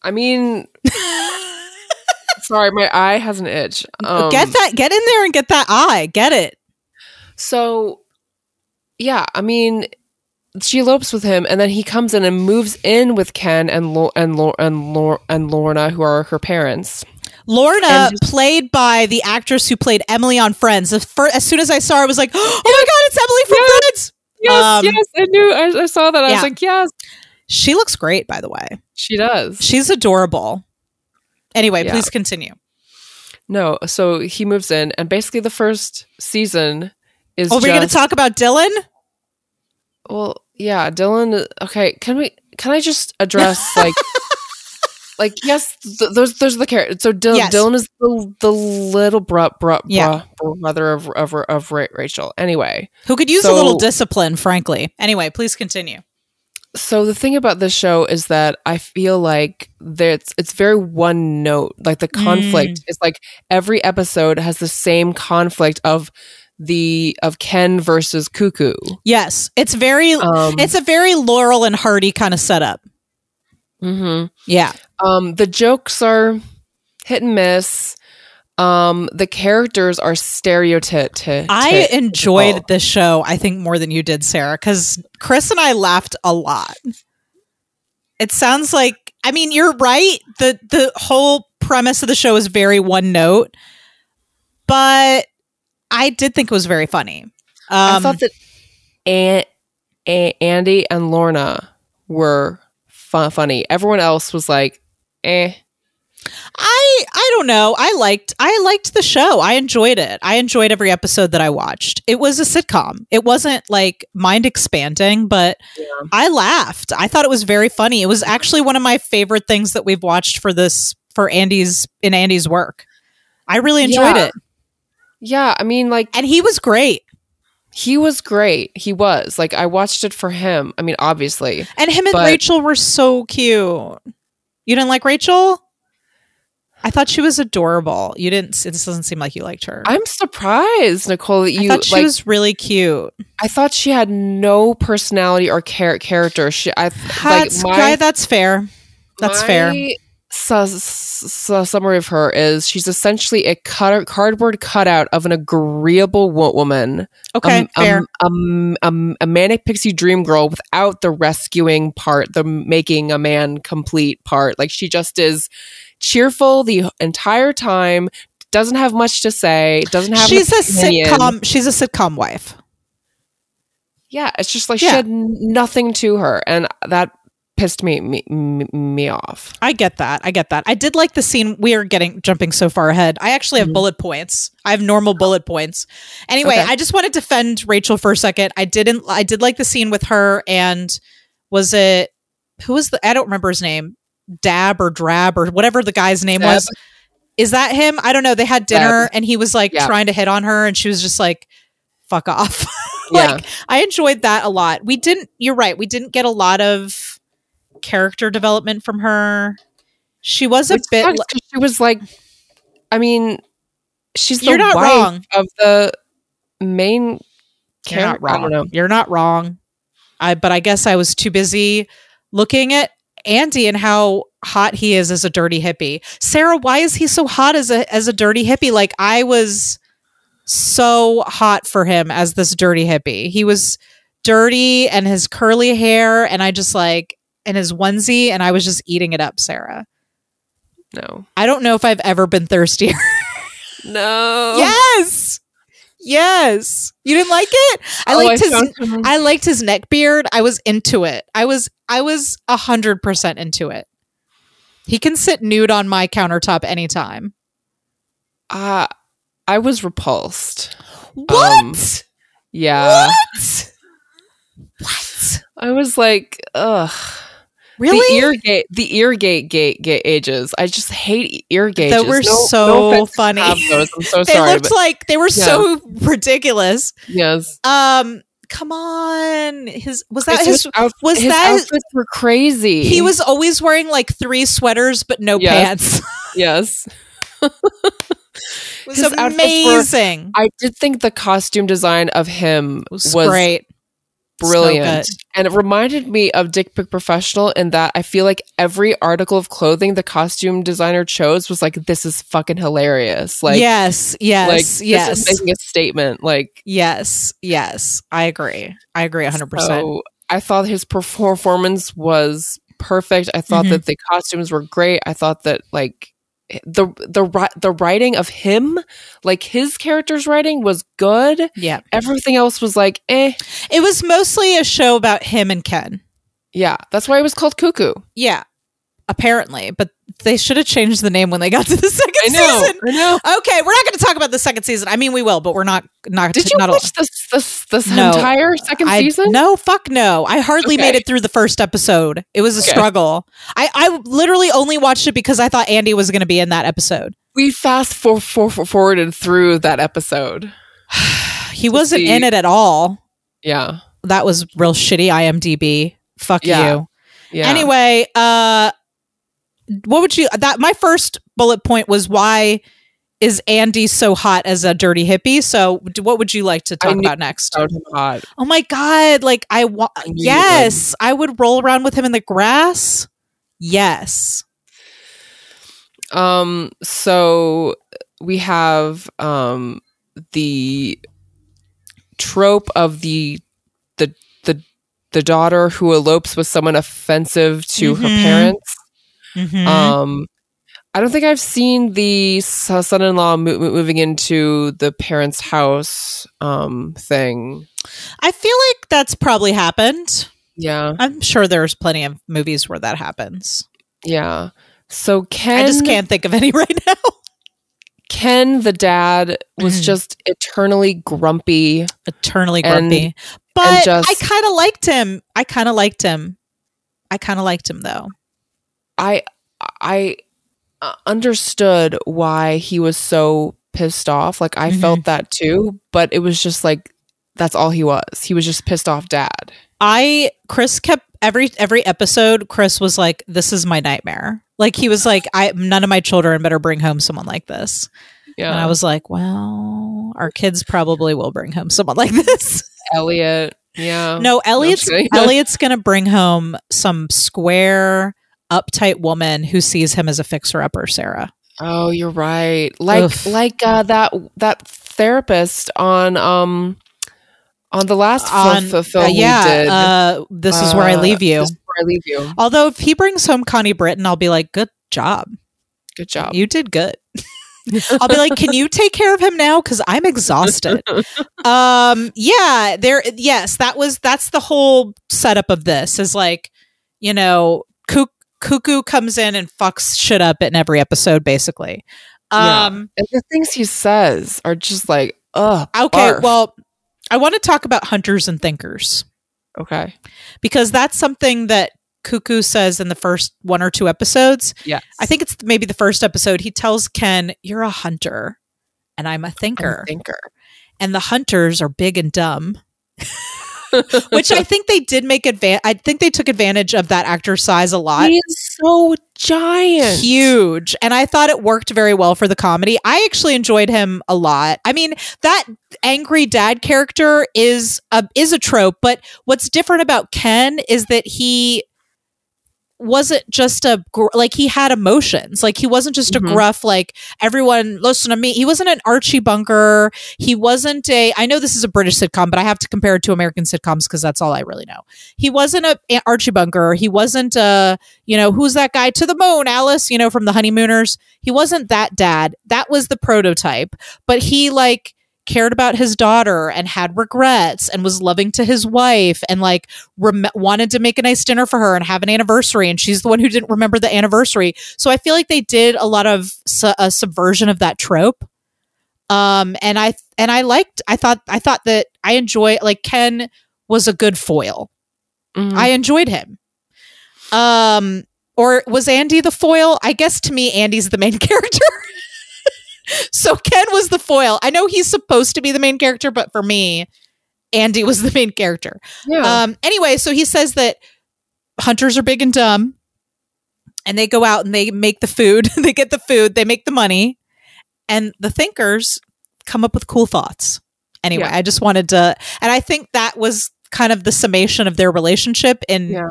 I mean, sorry, my eye has an itch. Um, get that. Get in there and get that eye. Get it. So, yeah, I mean, she elopes with him, and then he comes in and moves in with Ken and Lo- and Lo- and Lo- and Lorna, who are her parents. Lorna, just- played by the actress who played Emily on Friends. As soon as I saw her, I was like, "Oh my god, it's Emily from Yes. Friends!" Yes, Um, yes, I knew. I, I saw that. I yeah. was like, yes, She looks great, by the way. she does. She's adorable. Anyway, Yeah. please continue. No, so he moves in, and basically the first season is. Oh, we're going to talk about Dylan. Well, yeah, Dylan. Okay, can we? Can I just address like, like yes, th- those those are the characters. So Dylan, Yes. Dylan is the the little bro, bro, Yeah. bro, brother of of of Ra- Rachel. Anyway, Who could use a little discipline, frankly. Anyway, please continue. So the thing about this show is that I feel like there's it's very one note. Like the conflict is like every episode has the same conflict of the of Ken versus Cuckoo. Yes, it's very. Um, it's a very Laurel and Hardy kind of setup. Mm-hmm. Yeah. Um, the jokes are hit and miss. Um, the characters are stereotyped. I enjoyed this show, I think, more than you did, Sarah, because Chris and I laughed a lot. It sounds like I mean, you're right. The the whole premise of the show is very one note. But I did think it was very funny. I Um, thought that a- a- Andy and Lorna were fu- funny. Everyone else was like, eh. I I don't know. I liked I liked the show. I enjoyed it. I enjoyed every episode that I watched. It was a sitcom. It wasn't like mind expanding, but Yeah. I laughed. I thought it was very funny. It was actually one of my favorite things that we've watched for this for Andy's in Andy's work. I really enjoyed Yeah. it. Yeah, I mean, like And he was great. he was great. He was like I watched it for him. I mean, obviously, And him and But- Rachel were so cute. You didn't like Rachel? I thought she was adorable. You didn't. It doesn't seem like you liked her. I'm surprised, Nicole, that I you thought she like. was really cute. I thought she had no personality or char- character. She, I That's like guy, that's fair. That's fair. Su- su- summary of her is she's essentially a cut- cardboard cutout of an agreeable wo- woman, Okay, um, fair. um, um, a manic pixie dream girl without the rescuing part, the making a man complete part. Like she just is cheerful the entire time. Doesn't have much to say. Doesn't have. she's a sitcom. She's a sitcom wife. Yeah, it's just like Yeah. she had nothing to her, and that pissed me me, me, off. I get that. I get that. I did like the scene. We are getting jumping so far ahead. I actually have Mhm. bullet points. I have normal bullet points. Anyway, Okay. I just want to defend Rachel for a second. I didn't. I did like the scene with her and was it who was the? I don't remember his name. Dab or Drab or whatever the guy's name was. Is that him? I don't know. They had dinner and he was like Yeah. trying to hit on her and she was just like, "Fuck off." Yeah. like I enjoyed that a lot. We didn't. You're right. We didn't get a lot of character development from her. She was a Which bit. sucks she was like, I mean, she's the You're not wife wrong. of the main. You're not character. I don't wrong. know. You're not wrong. I but I guess I was too busy looking at Andy and how hot he is as a dirty hippie. Sarah, why is he so hot as a as a dirty hippie? Like I was so hot for him as this dirty hippie. He was dirty and his curly hair and I just like and his onesie and I was just eating it up, Sarah. No. I don't know if I've ever been thirstier. No. yes. Yes. You didn't like it? I Oh, liked his I liked his neck beard. I was into it. I was I was a hundred percent into it. He can sit nude on my countertop anytime. uh, I was repulsed. What? Um, Yeah. what? What? I was like, ugh. Really? The ear gate, the ear gate, gate, gate ages. I just hate ear gauges. That were No- so no funny. I'm so sorry. they looked but like they were so ridiculous. yes, Um, come on. His was that His- his? his outf- was his that- outfits were crazy. He was always wearing like three sweaters but no Yes. pants. yes. It was outfits were- amazing. I did think the costume design of him was, was great. Brilliant. So and it reminded me of Dick Pick Professional in that I feel like every article of clothing the costume designer chose was like, this is fucking hilarious. Like, yes, like yes, this yes, is making a statement. Like, yes, yes. I agree. I agree 100%. so I thought his performance was perfect. I thought Mhm. that the costumes were great. I thought that like the the the writing of him, like his character's writing was good. yeah. Everything else was like, eh. It was mostly a show about him and Ken. Yeah, that's why it was called Cuckoo. Yeah. Apparently, but they should have changed the name when they got to the second I know. season. I know. Okay, we're not going to talk about the second season. I mean, we will, but we're not not Did you not watch this this this No. entire second I, season? No, fuck no. I hardly Okay. made it through the first episode. It was a Okay. struggle. I, I literally only watched it because I thought Andy was going to be in that episode. We fast for, for, for forwarded through that episode. He wasn't see- in it at all. Yeah. That was real shitty IMDb. Fuck Yeah. you. Yeah. Anyway, uh what would you that my first bullet point was why is Andy so hot as a dirty hippie? So what would you like to talk about next? hot. Oh my god, like I want yes, I would roll around with him in the grass. Yes. Um so we have um the trope of the the the the daughter who elopes with someone offensive to her Mhm. parents. Mhm. Um I don't think I've seen the son-in-law mo- mo- moving into the parents' house um thing. I feel like that's probably happened. Yeah, I'm sure there's plenty of movies where that happens. yeah. So Ken, I just can't think of any right now. Ken, the dad, was Mhm. just eternally grumpy. Eternally And- grumpy. but just- I kind of liked him. I kind of liked him. I kind of liked him though. I I uh, understood why he was so pissed off. Like I Mhm. felt that too, but it was just like that's all he was. He was just pissed off dad. I Chris kept every every episode. Chris was like, "This is my nightmare." Like he was like, "I none of my children better bring home someone like this." Yeah. And I was like, "Well, our kids probably will bring home someone like this." Elliot. Yeah. no, Elliot's kidding. Elliot's gonna bring home some square, uptight woman who sees him as a fixer upper. Sarah. Oh, you're right. Like Oof. like uh, that that therapist on um on the last On fil- film uh, we yeah, did. uh, this is where I Uh, leave you. This is where I leave you. Although if he brings home Connie Britton, I'll be like, "Good job." Good job. You did good. I'll be like, can you take care of him now? Because I'm exhausted. um, yeah, there. Yes, that was that's the whole setup of this. Is like, you know, Cuck- Cuckoo comes in and fucks shit up in every episode, basically. Yeah. Um, and the things he says are just like, ugh. okay, barf. well, I want to talk about hunters and thinkers okay. because that's something that Cuckoo says in the first one or two episodes. Yeah. I think it's maybe the first episode. He tells Ken, "You're a hunter, and I'm a I'm a thinker." thinker. and the hunters are big and dumb which i think they did make advantage i think they took advantage of that actor's size a lot. He is so giant. huge. And i thought it worked very well for the comedy. I actually enjoyed him a lot. I mean that angry dad character is a is a trope but what's different about ken is that he wasn't just a gr- like he had emotions. Like he wasn't just a Mhm. gruff like everyone listen to me he wasn't an archie bunker. He wasn't a i know this is a british sitcom but i have to compare it to american sitcoms because that's all i really know. He wasn't a, a archie bunker. He wasn't a you know who's that guy to the moon alice you know from the honeymooners? He wasn't that dad. That was the prototype. But he like cared about his daughter and had regrets and was loving to his wife and like rem- wanted to make a nice dinner for her and have an anniversary and she's the one who didn't remember the anniversary so i feel like they did a lot of su- a subversion of that trope um and i and i liked i thought i thought that i enjoy like ken was a good foil Mhm. I enjoyed him. Um, or was Andy the foil? I guess to me, Andy's the main character. so Ken was the foil. I know he's supposed to be the main character, but for me, Andy was the main character. yeah. Um, anyway, so he says that hunters are big and dumb, and they go out and they make the food. they get the food. They make the money, and the thinkers come up with cool thoughts. Anyway, Yeah. I just wanted to, and I think that was kind of the summation of their relationship in yeah.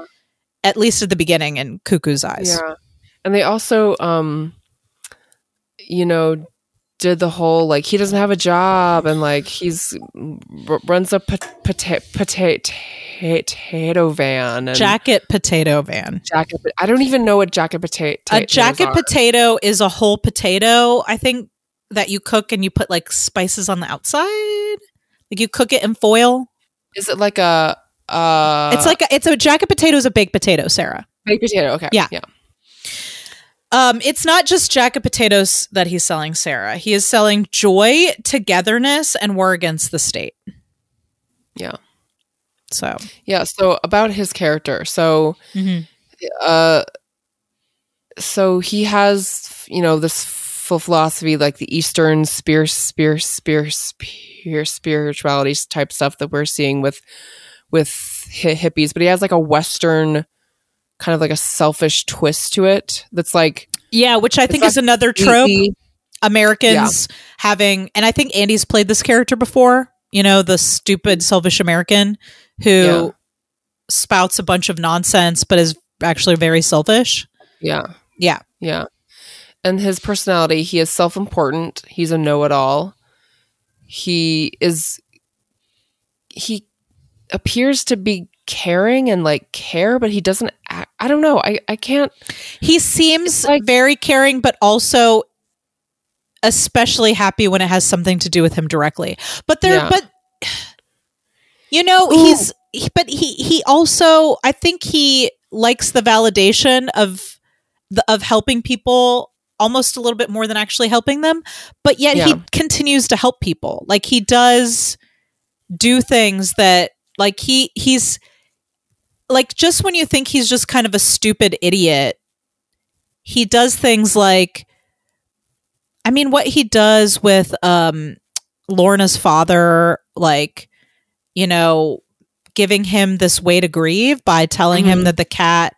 at least at the beginning in Cuckoo's eyes. Yeah. And they also um you know did the whole like he doesn't have a job and like he's r- runs a pot- potato potato van and Jacket potato van. jacket I don't even know what jacket potato A jacket potato is a whole potato, I think, that you cook and you put like spices on the outside. Like you cook it in foil. Is it like a uh it's like a, it's a jacket potato is a baked potato, Sarah. baked potato okay Yeah. yeah Um, it's not just jack of potatoes that he's selling, Sarah. He is selling joy, togetherness, and war against the state. Yeah. So, yeah so about his character so mhm. uh so he has you know this full philosophy like the eastern spear spear spear spear spirituality type stuff that we're seeing with with hi- hippies but he has like a western kind of like a selfish twist to it that's like yeah, which I think is another trope. easy- Americans having, and I think Andy's played this character before. You know, the stupid, selfish American who Yeah. spouts a bunch of nonsense, but is actually very selfish. yeah Yeah. yeah and his personality he is self-important he's a know-it-all he is he appears to be caring and like care, but he doesn't. Act, I don't know. I I can't. He seems like- very caring, but also especially happy when it has something to do with him directly. But there, Yeah. but you know, Ooh. he's he- but he he also I think he likes the validation of the of helping people almost a little bit more than actually helping them. But yet he continues to help people. Like he does do things that like he he's like just when you think he's just kind of a stupid idiot he does things like i mean what he does with um lorna's father like you know giving him this way to grieve by telling him Mhm. that the cat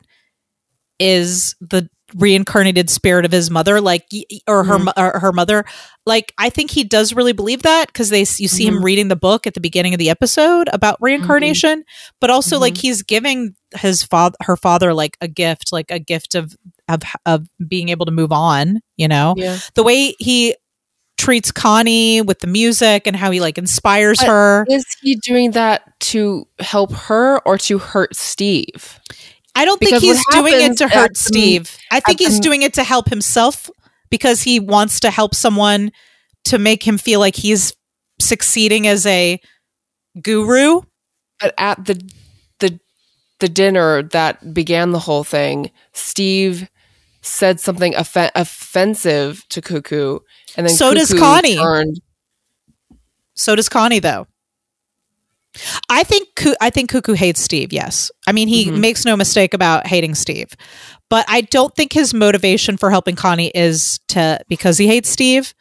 is the reincarnated spirit of his mother like or her Mhm. or her mother like i think he does really believe that because they you see him Mhm. reading the book at the beginning of the episode about reincarnation but also like Mhm. he's giving his father her father like a gift like a gift of of of being able to move on you know Yeah. the way he treats connie with the music and how he like inspires But- her Is he doing that to help her or to hurt Steve? I don't think he's doing it to hurt the- steve i think he's the- doing it to help himself because he wants to help someone to make him feel like he's succeeding as a guru But at the the the dinner that began the whole thing, Steve said something offen- offensive to Cuckoo, and then So does Connie. Turned, So does Connie, though. I think I think Cuckoo hates Steve. Yes, I mean he Mhm. makes no mistake about hating Steve, but I don't think his motivation for helping Connie is to because he hates Steve.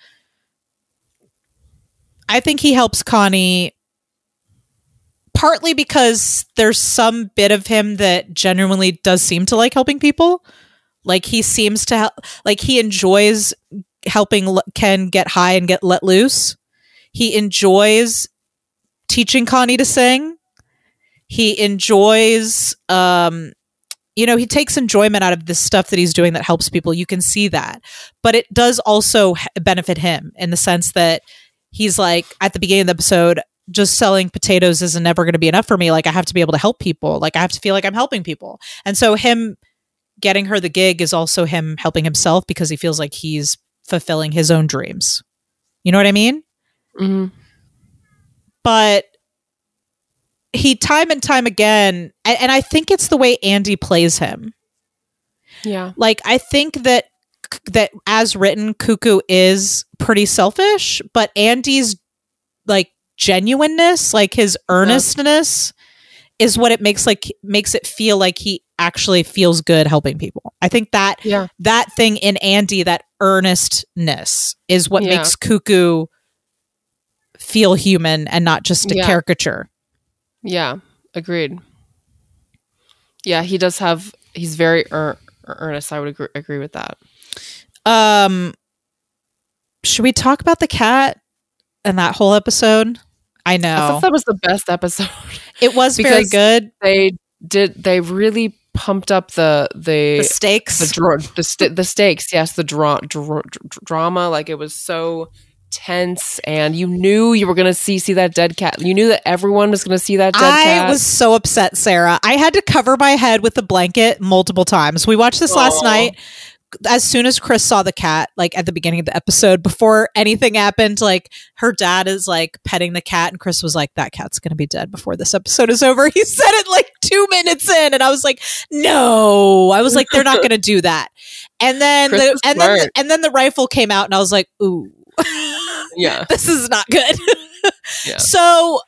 I think he helps Connie partly because there's some bit of him that genuinely does seem to like helping people. Like he seems to hel- like he enjoys helping Ken get high and get let loose. He enjoys teaching Connie to sing. He enjoys um you know, he takes enjoyment out of the stuff that he's doing that helps people. You can see that. But it does also benefit him in the sense that he's like at the beginning of the episode just selling potatoes isn't never going to be enough for me like i have to be able to help people like i have to feel like i'm helping people and so him getting her the gig is also him helping himself because he feels like he's fulfilling his own dreams you know what i mean Mhm. But he time and time again and, and i think it's the way andy plays him. Yeah, like i think that that as written cuckoo is pretty selfish but andy's like genuineness like his earnestness is what it makes like makes it feel like he actually feels good helping people. I think that yeah, that thing in andy that earnestness is what Yeah. makes cuckoo feel human and not just a Yeah. caricature yeah. Agreed. Yeah, he does have. He's very ear- earnest. I would agree, agree with that. Um, should we talk about the cat and that whole episode? I know. I thought that was the best episode. it was very good. they did. They really pumped up the the The stakes. the dra- the, st- the stakes. Yes, the dra- dra- dra- drama. Like it was so tense, and you knew you were going to see see that dead cat. You knew that everyone was going to see that dead I cat. was so upset, Sarah. I had to cover my head with a blanket multiple times. We watched this last night. As soon as Chris saw the cat, like at the beginning of the episode, before anything happened, like her dad is like petting the cat, and Chris was like, "That cat's gonna be dead before this episode is over." He said it like two minutes in, and I was like, "No!" I was like, "They're not gonna do that." And then, Chris the, and then, smart. and then the rifle came out, and I was like, "Ooh." Yeah, this is not good. Yeah. So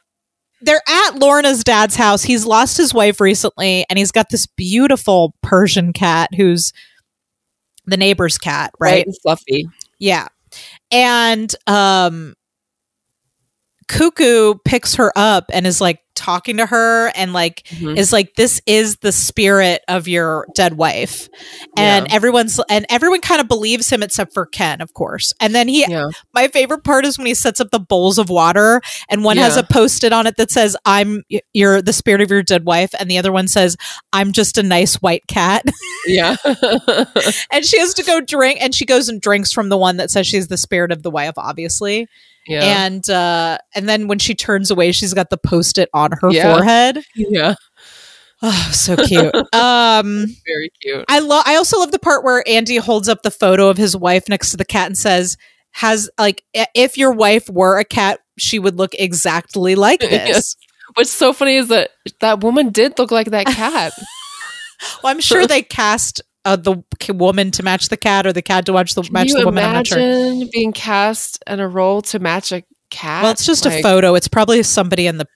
they're at Lorna's dad's house. He's lost his wife recently, and he's got this beautiful Persian cat who's the neighbor's cat, right and fluffy. Yeah. And um Cuckoo picks her up and is like talking to her and like Mhm. is like this is the spirit of your dead wife. And Yeah. everyone's and everyone kind of believes him except for ken of course. And then he Yeah, my favorite part is when he sets up the bowls of water and one has a post-it on it that says i'm you're the spirit of your dead wife and the other one says i'm just a nice white cat. Yeah, and she has to go drink and she goes and drinks from the one that says she's the spirit of the wife obviously yeah, and uh and then when she turns away she's got the post-it on her Yeah. forehead yeah. Oh, so cute. um, Very cute. I love. I also love the part where Andy holds up the photo of his wife next to the cat and says, "Has like if your wife were a cat, she would look exactly like this." Yes. What's so funny is that that woman did look like that cat. Well, I'm sure they cast uh, the woman to match the cat, or the cat to watch the Can match you the woman. I'm not sure. imagine being cast in a role to match a cat? Well, it's just a photo. It's probably somebody in the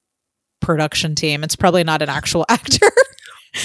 production team. It's probably not an actual actor.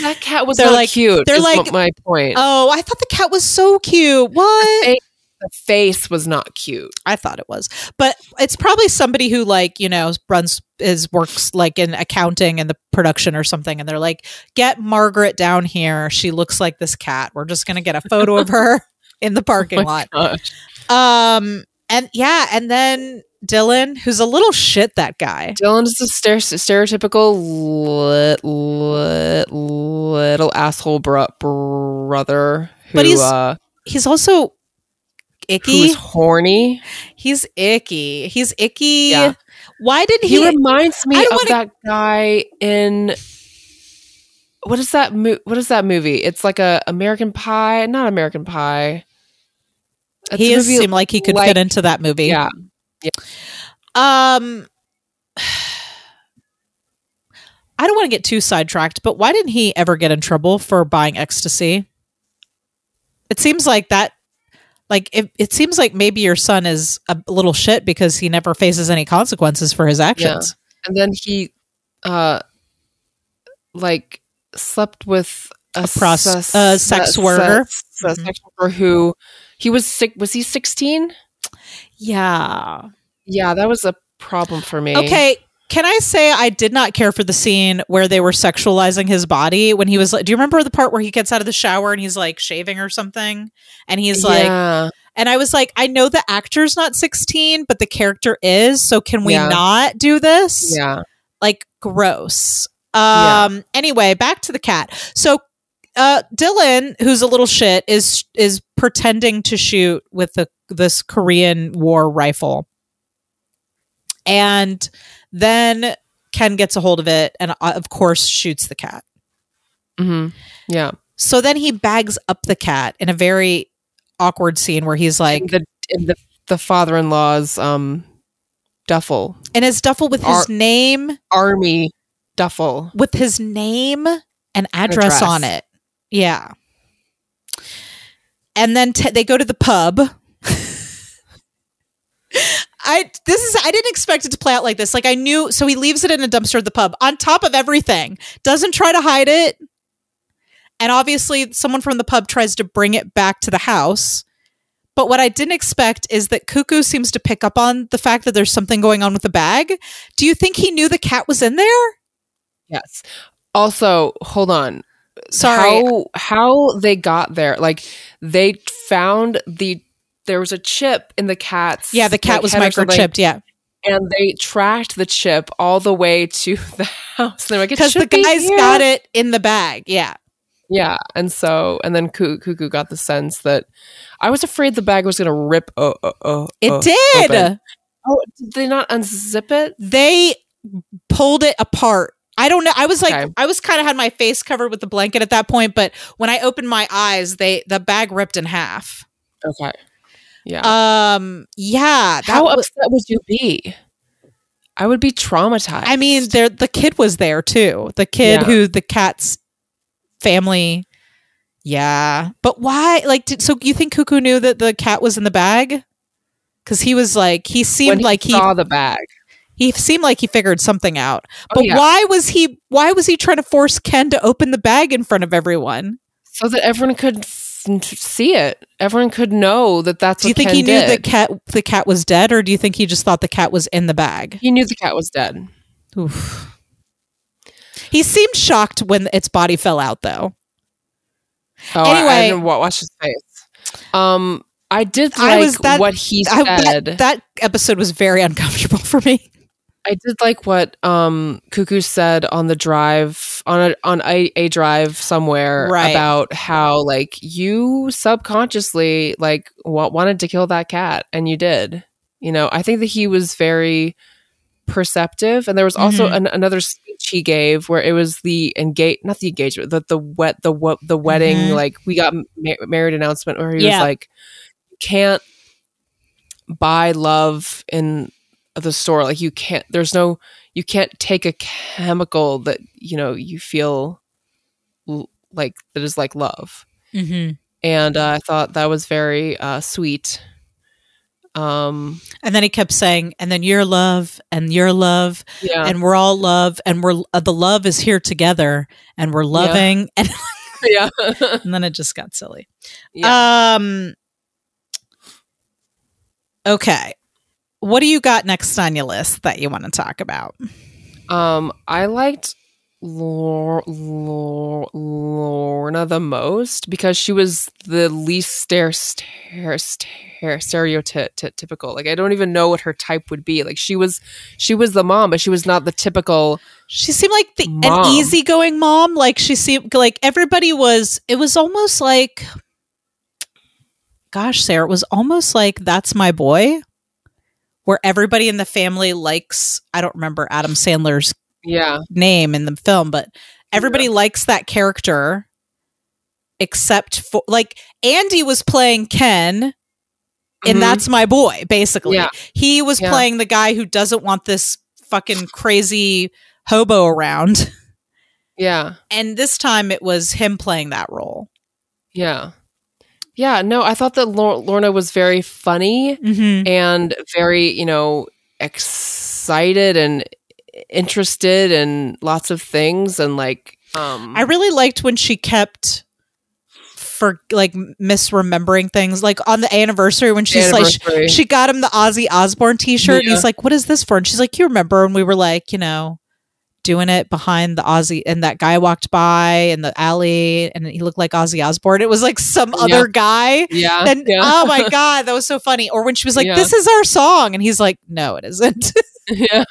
That cat was They're like- cute. they're like- my point. oh, I thought the cat was so cute. What? The face was not cute. I thought it was, but it's probably somebody who like you know runs is works like in accounting and the production or something, and they're like, "Get Margaret down here. She looks like this cat. We're just gonna get a photo of her in the parking Oh lot." gosh. Um, and yeah, and then Dylan, who's a little shit, that guy. Dylan is a stereotypical lit, lit, little asshole bro- brother who, But he's uh, He's also icky. who's horny. He's icky. He's icky. Yeah. Why did He, he? reminds me of wanna- that guy in what is that? Mo- what is that movie? It's like a American Pie, not American Pie. It's he seemed like he could like- fit into that movie. Yeah. Yeah, Um, I don't want to get too sidetracked, but why didn't he ever get in trouble for buying ecstasy? It seems like that. Like it, it seems like maybe your son is a little shit because he never faces any consequences for his actions. yeah. and then he, uh, like slept with a, s- a sex s- worker. a Mhm. sex worker who he was sick. Was he sixteen? Yeah. Yeah, that was a problem for me. Okay. Can I say I did not care for the scene where they were sexualizing his body when he was like, do you remember the part where he gets out of the shower and he's like shaving or something? And he's like, yeah. and I was like, I know the actor's not 16, but the character is. So can we Yeah. not do this? yeah, Like, gross. Yeah. Um, anyway, back to the cat. So, uh, Dylan, who's a little shit, is is pretending to shoot with the this Korean War rifle, and then Ken gets a hold of it, and uh, of course shoots the cat. hmm yeah. So then he bags up the cat in a very awkward scene where he's like in the in the the father in law's um duffel and his duffel with his Ar- name army duffel. with his name and address, Address. on it. Yeah. And then t- they go to the pub. I this is I didn't expect it to play out like this. Like I knew so he leaves it in a dumpster at the pub on top of everything. Doesn't try to hide it. And obviously someone from the pub tries to bring it back to the house. But what I didn't expect is that Cuckoo seems to pick up on the fact that there's something going on with the bag. Do you think he knew the cat was in there? Yes. Also, hold on. Sorry. How how they got there? Like they found the there was a chip in the cat's. Yeah, the cat like, was head or something, microchipped. Yeah, and they tracked the chip all the way to the house. They're like, because the guys got it in the bag. Yeah, Yeah, and so and then Cuckoo got the sense that I was afraid the bag was going to rip. Oh, oh, oh, it oh, did. open. Oh, did they not unzip it? They pulled it apart. I don't know. I was like, Okay. I was kind of had my face covered with the blanket at that point, but when I opened my eyes, they the bag ripped in half. Okay. Yeah. Um, yeah, How was, upset would you be? I would be traumatized. I mean, there the kid was there too. The kid Yeah. who the cat's family. Yeah, but why? Like, did, so you think Cuckoo knew that the cat was in the bag? Because he was like, he seemed he like he saw the bag. he seemed like he figured something out. Oh, But yeah. why was he? Why was he trying to force Ken to open the bag in front of everyone? so that everyone could see it. Everyone could know that that's. Do you think Ken he knew did. the cat the cat was dead, or do you think he just thought the cat was in the bag? He knew the cat was dead. Oof. He seemed shocked when its body fell out, though. Oh, I- I, didn't watch his face. Um, I did I like was- that- what he said. I- that, that episode was very uncomfortable for me. I did like what um Cuckoo said on the drive on a on a, a drive somewhere Right. about how like you subconsciously like wa- wanted to kill that cat and you did. You know, I think that he was very perceptive. And there was also Mhm. an, another speech he gave where it was the engage, not the engagement, the the wet the what the wedding Mhm. like we got ma- married announcement where he Yeah. was like, can't buy love in the store. Like you can't. There's no. You can't take a chemical that you know you feel l- like that is like love Mm-hmm. and uh, I thought that was very uh, sweet. Um, And then he kept saying, and then your love and your love yeah, and we're all love and we're uh, the love is here together and we're loving and, yeah, and then it just got silly. yeah. Um Okay. What do you got next on your list that you want to talk about? um, I liked Lor- Lor- Lorna the most because she was the least stare stare stare stereotypical. Like I don't even know what her type would be. Like she was, she was the mom, but she was not the typical. She seemed like the Mom. an easygoing mom. Like she seemed like everybody was. It was almost like, gosh, Sarah, it was almost like that's my boy, where everybody in the family likes. I don't remember Adam Sandler's Yeah, name in the film, but everybody likes that character, except for like Andy was playing Ken. And Mhm. that's my boy, basically. Yeah. He was Yeah. playing the guy who doesn't want this fucking crazy hobo around. yeah. And this time it was him playing that role. Yeah. Yeah, no, I thought that Lor- Lorna was very funny Mm-hmm. and very, you know, excited and interested in lots of things and like um I really liked when she kept for like misremembering things, like on the anniversary when she's like, anniversary. she got him the Ozzy Osbourne T-shirt, and he's like, "What is this for?" And she's like, "You remember when we were like, you know, doing it behind the Ozzy, and that guy walked by in the alley, and he looked like Ozzy Osbourne. It was like some Yeah. other guy." yeah. And yeah. oh my god, that was so funny. Or when she was like, Yeah. "This is our song," and he's like, "No, it isn't." yeah.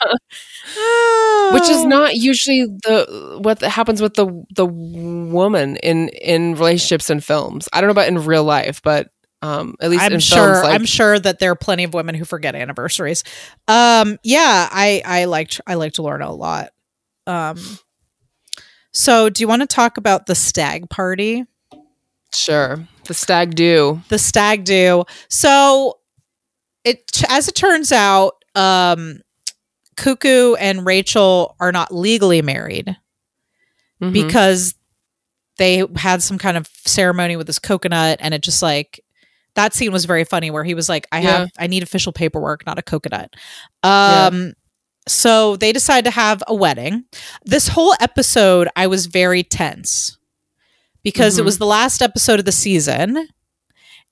Which is not usually the what happens with the the woman in in relationships and films. I don't know about in real life, but um at least I'm in sure. films like I'm sure that there are plenty of women who forget anniversaries. Um, yeah, I I liked I liked Lorna a lot. Um, so do you want to talk about the stag party? sure. The stag do. The stag do. So it as it turns out, um, Cuckoo and Rachel are not legally married Mhm. because they had some kind of ceremony with this coconut and it just like that scene was very funny where he was like i Yeah. have i need official paperwork not a coconut um so they decide to have a wedding. This whole episode i was very tense because it Mhm. was the last episode of the season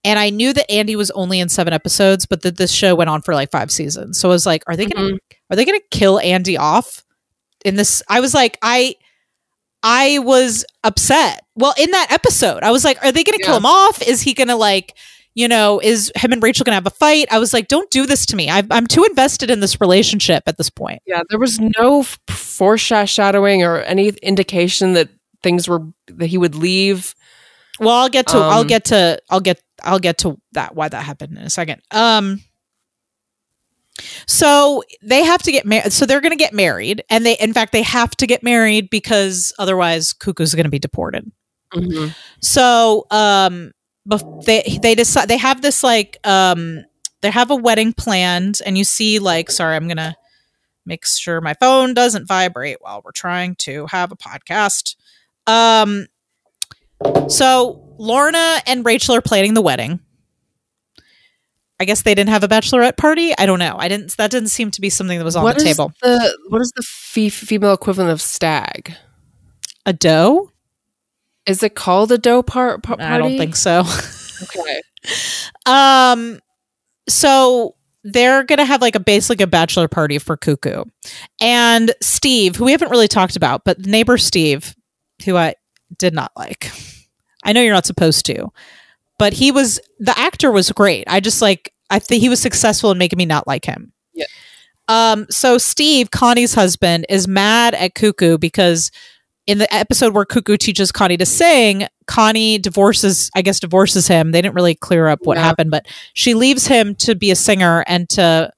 and i knew that andy was only in seven episodes but that this show went on for like five seasons. So i was like are they gonna Mhm. are they gonna kill andy off in this? I was like i i was upset. Well in that episode i was like are they gonna kill him off? Is he gonna like you know is him and rachel gonna have a fight? I was like don't do this to me. I i'm too invested in this relationship at this point. Yeah, there was no foreshadowing or any indication that things were that he would leave. well i'll get to i'll Um, get to i'll get i'll get to that why that happened in a second. Um so they have to get married so they're going to get married and they in fact they have to get married because otherwise cuckoo's going to be deported. Mm-hmm. So um they they decide they have this like um they have a wedding planned and you see like sorry I'm going to make sure my phone doesn't vibrate while we're trying to have a podcast. Um so Lorna and Rachel are planning the wedding. I guess they didn't have a bachelorette party. I don't know. I didn't that didn't seem to be something that was on What the is table. the what is the fe- female equivalent of stag? A dough? Is it called a dough par- par- party? I don't think so. Okay. Um, so they're gonna have like a basically a bachelor party for Cuckoo, and Steve, who we haven't really talked about, but neighbor Steve, who I did not like. I know you're not supposed to, but he was the actor was great. I just like I think he was successful in making me not like him. Yeah. Um. So Steve, Connie's husband, is mad at Cuckoo because in the episode where Cuckoo teaches Connie to sing, Connie divorces, I guess, divorces him. They didn't really clear up what Yeah. happened, but she leaves him to be a singer and to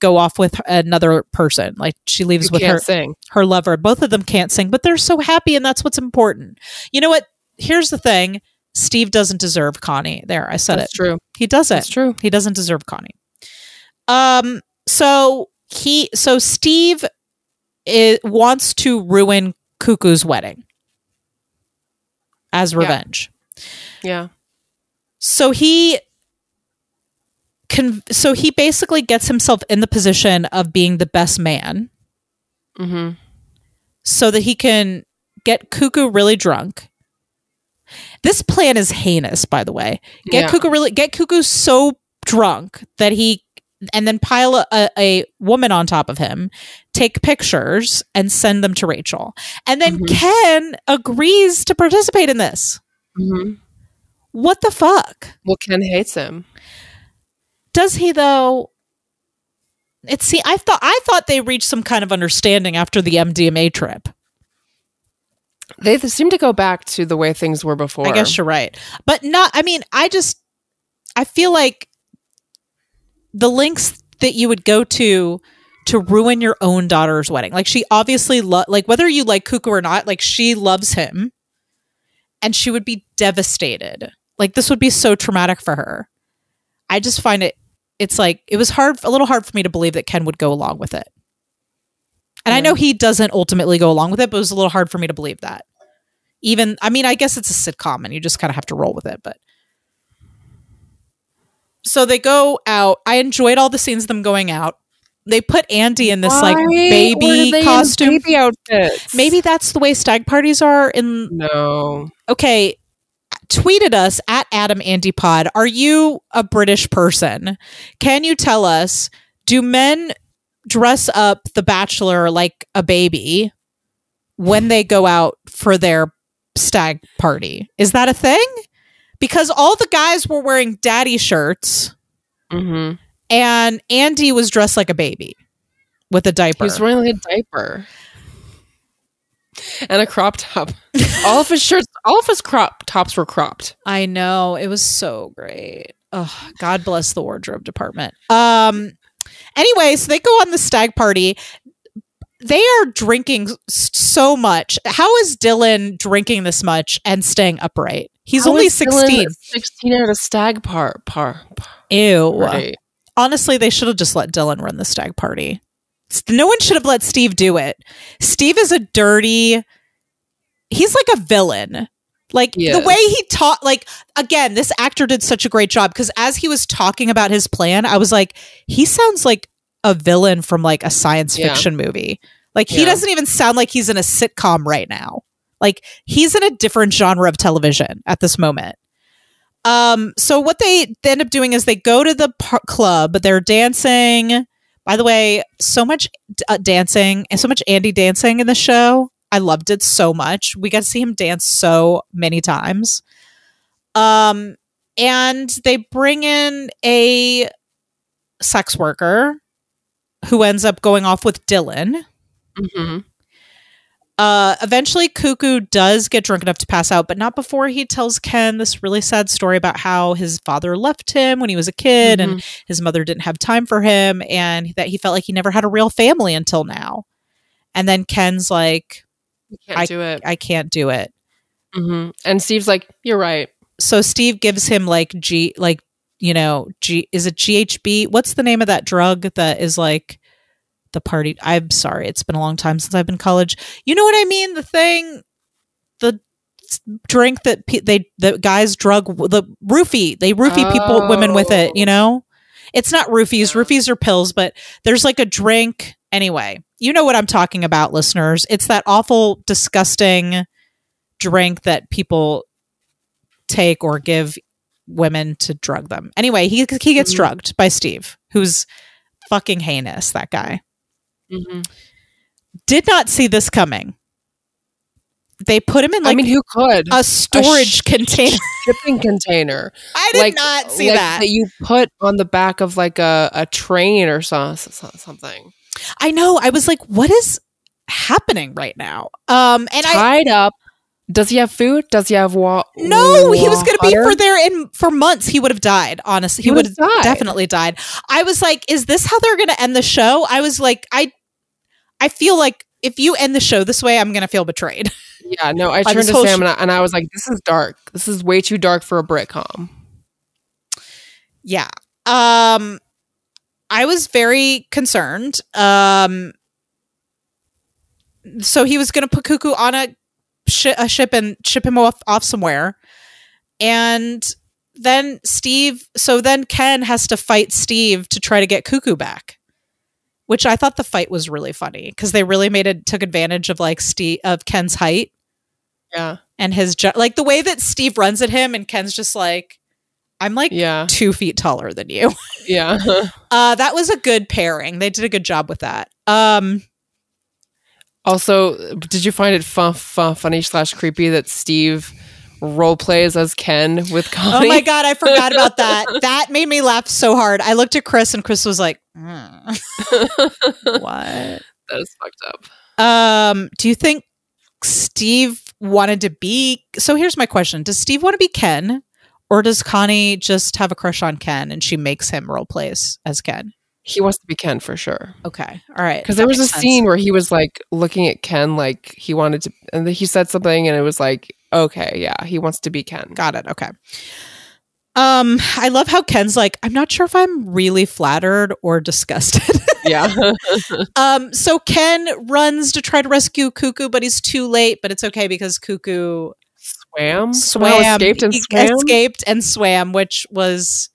go off with another person. Like she leaves with her sing. her lover. Both of them can't sing, but they're so happy, and that's what's important. You know what? Here's the thing: Steve doesn't deserve Connie. There, I said That's it. true. He doesn't. That's true. He doesn't deserve Connie. Um. So he. So Steve i wants to ruin Cuckoo's wedding as Yeah. revenge. Yeah. So he. Con- so he basically gets himself in the position of being the best man Mm-hmm. so that he can get Cuckoo really drunk. This plan is heinous, by the way. Get Yeah. Cuckoo really get Cuckoo so drunk that he and then pile a, a, woman on top of him, take pictures and send them to Rachel. And then Mhm. Ken agrees to participate in this. Mm-hmm. What the fuck? Well, Ken hates him. Does he though? It's see, I thought I thought they reached some kind of understanding after the MDMA trip. They seem to go back to the way things were before. I guess you're right. But not I mean, I just I feel like the links that you would go to to ruin your own daughter's wedding. Like she obviously lo- like whether you like Cuckoo or not, like she loves him and she would be devastated. Like this would be so traumatic for her. I just find it it's like it was hard a little hard for me to believe that Ken would go along with it. And I know he doesn't ultimately go along with it, but it was a little hard for me to believe that. Even I mean, I guess it's a sitcom and you just kind of have to roll with it, but so they go out. I enjoyed all the scenes of them going out. They put Andy in this like Why were baby costume. baby outfits. Maybe that's the way stag parties are in no. okay tweeted us at adam andy pod are you a british person can you tell us do men dress up the bachelor like a baby when they go out for their stag party is that a thing because all the guys were wearing daddy shirts Mm-hmm. and andy was dressed like a baby with a diaper He's wearing like a diaper and a crop top. all of his shirts, all of his crop tops were cropped. I know it was so great. Oh, God bless the wardrobe department. Um. Anyway, so they go on the stag party. They are drinking so much. How is Dylan drinking this much and staying upright? He's How only is Dylan sixteen. Sixteen at a stag par par. Ew. party? Honestly, they should have just let Dylan run the stag party. No one should have let Steve do it. Steve is a dirty. He's like a villain. Like He the way he taught, like again, this actor did such a great job because as he was talking about his plan, I was like, he sounds like a villain from like a science Yeah. fiction movie. Like he Yeah. doesn't even sound like he's in a sitcom right now. Like he's in a different genre of television at this moment. Um, so what they, end up doing is they go to the par- club, they're dancing. By the way, so much uh, dancing and so much Andy dancing in the show. I loved it so much. We got to see him dance so many times. Um, and they bring in a sex worker who ends up going off with Dylan. Mm-hmm. Uh, eventually, Cuckoo does get drunk enough to pass out, but not before he tells Ken this really sad story about how his father left him when he was a kid and his mother didn't have time for him and that he felt like he never had a real family until now. And then Ken's like, You can't do it. I can't do it. hmm And Steve's like, "You're right." So Steve gives him like G, like, you know, G, is it GHB? What's the name of that drug that is like the party? I'm sorry. It's been a long time since I've been in college. You know what I mean? The thing, the drink that pe- they, the guys drug, the roofie, they roofie people, women with it, you know? It's not roofies. Yeah. Roofies are pills, but there's like a drink. Anyway, you know what I'm talking about, listeners. It's that awful, disgusting drink that people take or give women to drug them. Anyway, he he gets Mhm. drugged by Steve, who's fucking heinous. That guy hmm did not see this coming. They put him in like I mean, who could a storage sh- container. shipping container? I did like, not see like that. that you put on the back of like a, a train or so, so- something. I know. I was like, what is happening right now? Um, and I Tied up Does he have food? Does he have wa- No, he was going to be for there in for months. He would have died. Honestly, he, He would have died. definitely died. I was like, is this how they're going to end the show? I was like, I, I feel like if you end the show this way, I'm going to feel betrayed. Yeah, no, I turned to Sam sh- and, I, and I was like, this is dark. This is way too dark for a Britcom. yeah. Um, I was very concerned. Um, so he was going to put Cuckoo on a, shi a ship and ship him off off somewhere, and then Steve. So then Ken has to fight Steve to try to get Cuckoo back. Which I thought the fight was really funny because they really made it took advantage of like Steve of Ken's height Yeah. and his ju- like the way that Steve runs at him and Ken's just like, I'm like Yeah. two feet taller than you. Yeah. Uh, that was a good pairing. They did a good job with that. Um, also, did you find it fun, fun, funny slash creepy that Steve role plays as Ken with Connie. oh my god, I forgot about that. That made me laugh so hard. I looked at Chris and Chris was like, "Mm, "What?" that is fucked up. Um, do you think Steve wanted to be? So here's my question: Does Steve want to be Ken, or does Connie just have a crush on Ken and she makes him role plays as Ken? He wants to be Ken for sure. Okay, all right. Because there was a sense. scene where he was like looking at Ken like he wanted to, and he said something, and it was like, okay, yeah, he wants to be Ken. Got it. Okay. Um, I love how Ken's like, I'm not sure if I'm really flattered or disgusted. Yeah. um, so Ken runs to try to rescue Cuckoo, but he's too late. But it's okay because Cuckoo swam, somehow swam, escaped and swam. escaped and swam, which was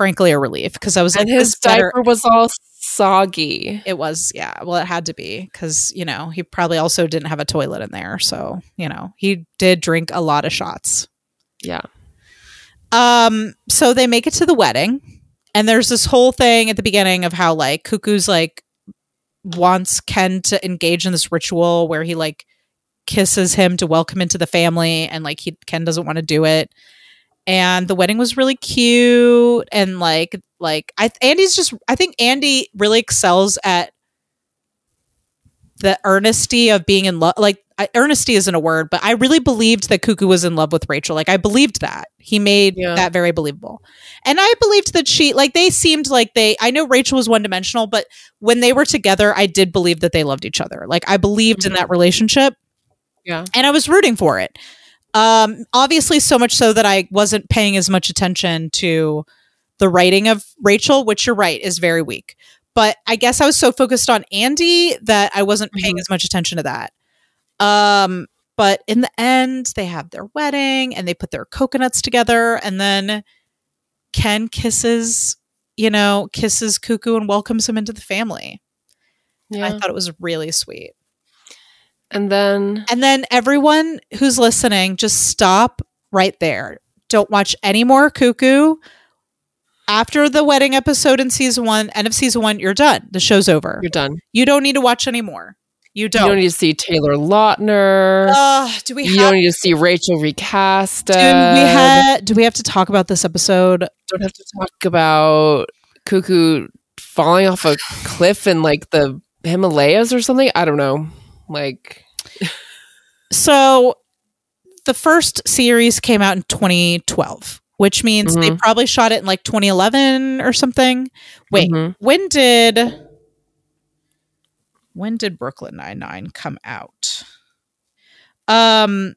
frankly a relief because I was and like, his this better- diaper was all soggy. It was, yeah. Well, it had to be because you know he probably also didn't have a toilet in there, so you know he did drink a lot of shots. Yeah. Um, so they make it to the wedding, and there's this whole thing at the beginning of how like Cuckoo's like wants Ken to engage in this ritual where he like kisses him to welcome into the family, and like he Ken doesn't want to do it. And the wedding was really cute, and like like I Andy's just I think Andy really excels at the earnesty of being in love. Like I, earnesty isn't a word, but I really believed that Cuckoo was in love with Rachel. Like I believed that he made Yeah. that very believable, and I believed that she like they seemed like they. I know Rachel was one dimensional, but when they were together, I did believe that they loved each other. Like I believed in Mhm. that relationship, Yeah. and I was rooting for it. Um, obviously, so much so that I wasn't paying as much attention to the writing of Rachel, which you're right is very weak. But I guess I was so focused on Andy that I wasn't paying Mhm. as much attention to that. Um, but in the end, they have their wedding and they put their coconuts together, and then Ken kisses, you know, kisses Cuckoo and welcomes him into the family. And I thought it was really sweet. And then And then everyone who's listening, just stop right there. Don't watch any more Cuckoo. After the wedding episode in season one, end of season one, you're done. The show's over. you're done. You don't need to watch anymore. You You don't. don't need to see Taylor Lautner. Uh, do we you don't need to see Rachel recast. Do we have? Do we have to talk about this episode? don't have to talk about Cuckoo falling off a cliff in like the Himalayas or something. I don't know. Like, So, the first series came out in 2012, which means they Mhm. probably shot it in like 2011 or something. Wait, mhm. when did when did Brooklyn Nine Nine come out? Um,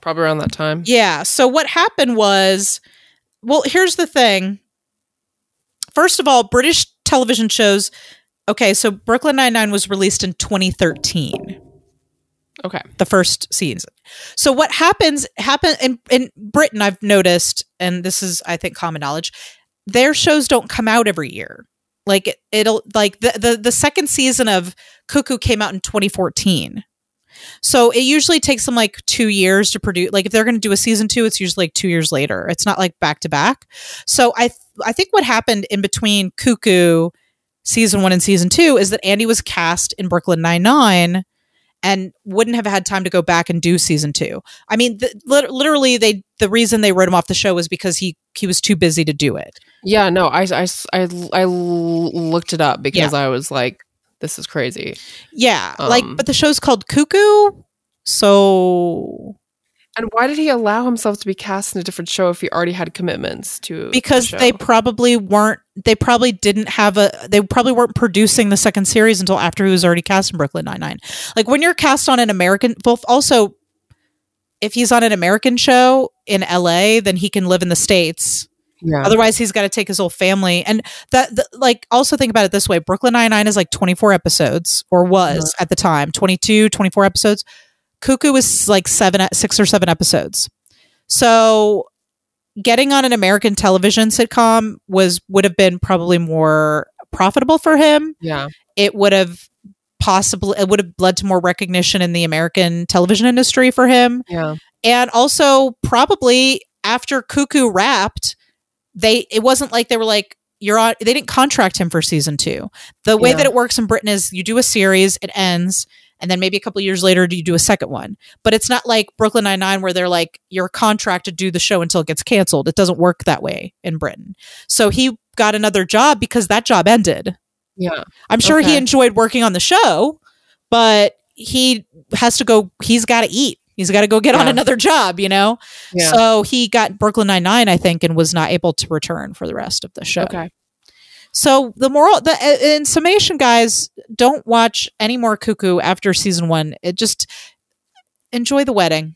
probably around that time. yeah. So what happened was, well, here's the thing. First of all, British television shows. Okay, so Brooklyn Nine Nine was released in 2013 Okay. the first season. So what happens happen in in Britain I've noticed and this is I think common knowledge their shows don't come out every year. Like it, it'll like the, the the second season of Cuckoo came out in 2014. So it usually takes them like 2 years to produce like if they're going to do a season 2 it's usually like 2 years later. It's not like back to back. So I th- I think what happened in between Cuckoo season 1 and season 2 is that Andy was cast in Brooklyn Nine-Nine and wouldn't have had time to go back and do season two. I mean, the, literally, they the reason they wrote him off the show was because he he was too busy to do it. Yeah. No, I, I, I, I looked it up because I was like, this is crazy. Yeah, like, Um, but the show's called Cuckoo, So And why did he allow himself to be cast in a different show if he already had commitments to? because show? they probably weren't they probably didn't have a they probably weren't producing the second series until after he was already cast in Brooklyn Nine-Nine. Like when you're cast on an American both also if he's on an American show in LA, then he can live in the States. yeah. Otherwise, he's got to take his whole family. And that, the, like, also think about it this way Brooklyn Nine-Nine is like 24 episodes, or was uh-huh. at the time 22, 24 episodes. Cuckoo was like seven, six or seven episodes. So getting on an American television sitcom was would have been probably more profitable for him. yeah. It would have possibly it would have led to more recognition in the American television industry for him Yeah. and also probably after Cuckoo wrapped, they it wasn't like they were like you're on. They didn't contract him for season two. The way Yeah. that it works in Britain is you do a series, it ends, and then maybe a couple years later do you do a second one. But it's not like Brooklyn Nine Nine where they're like you're contracted to do the show until it gets canceled. It doesn't work that way in Britain. So he got another job because that job ended. Yeah. I'm sure he enjoyed working on the show, but he has to go. He's got to eat. He's got to go get on another job, you know. Yeah. So he got Brooklyn Nine Nine, I think, and was not able to return for the rest of the show. okay. So the moral, the uh, in summation, guys, don't watch any more Cuckoo after season one. It just enjoy the wedding.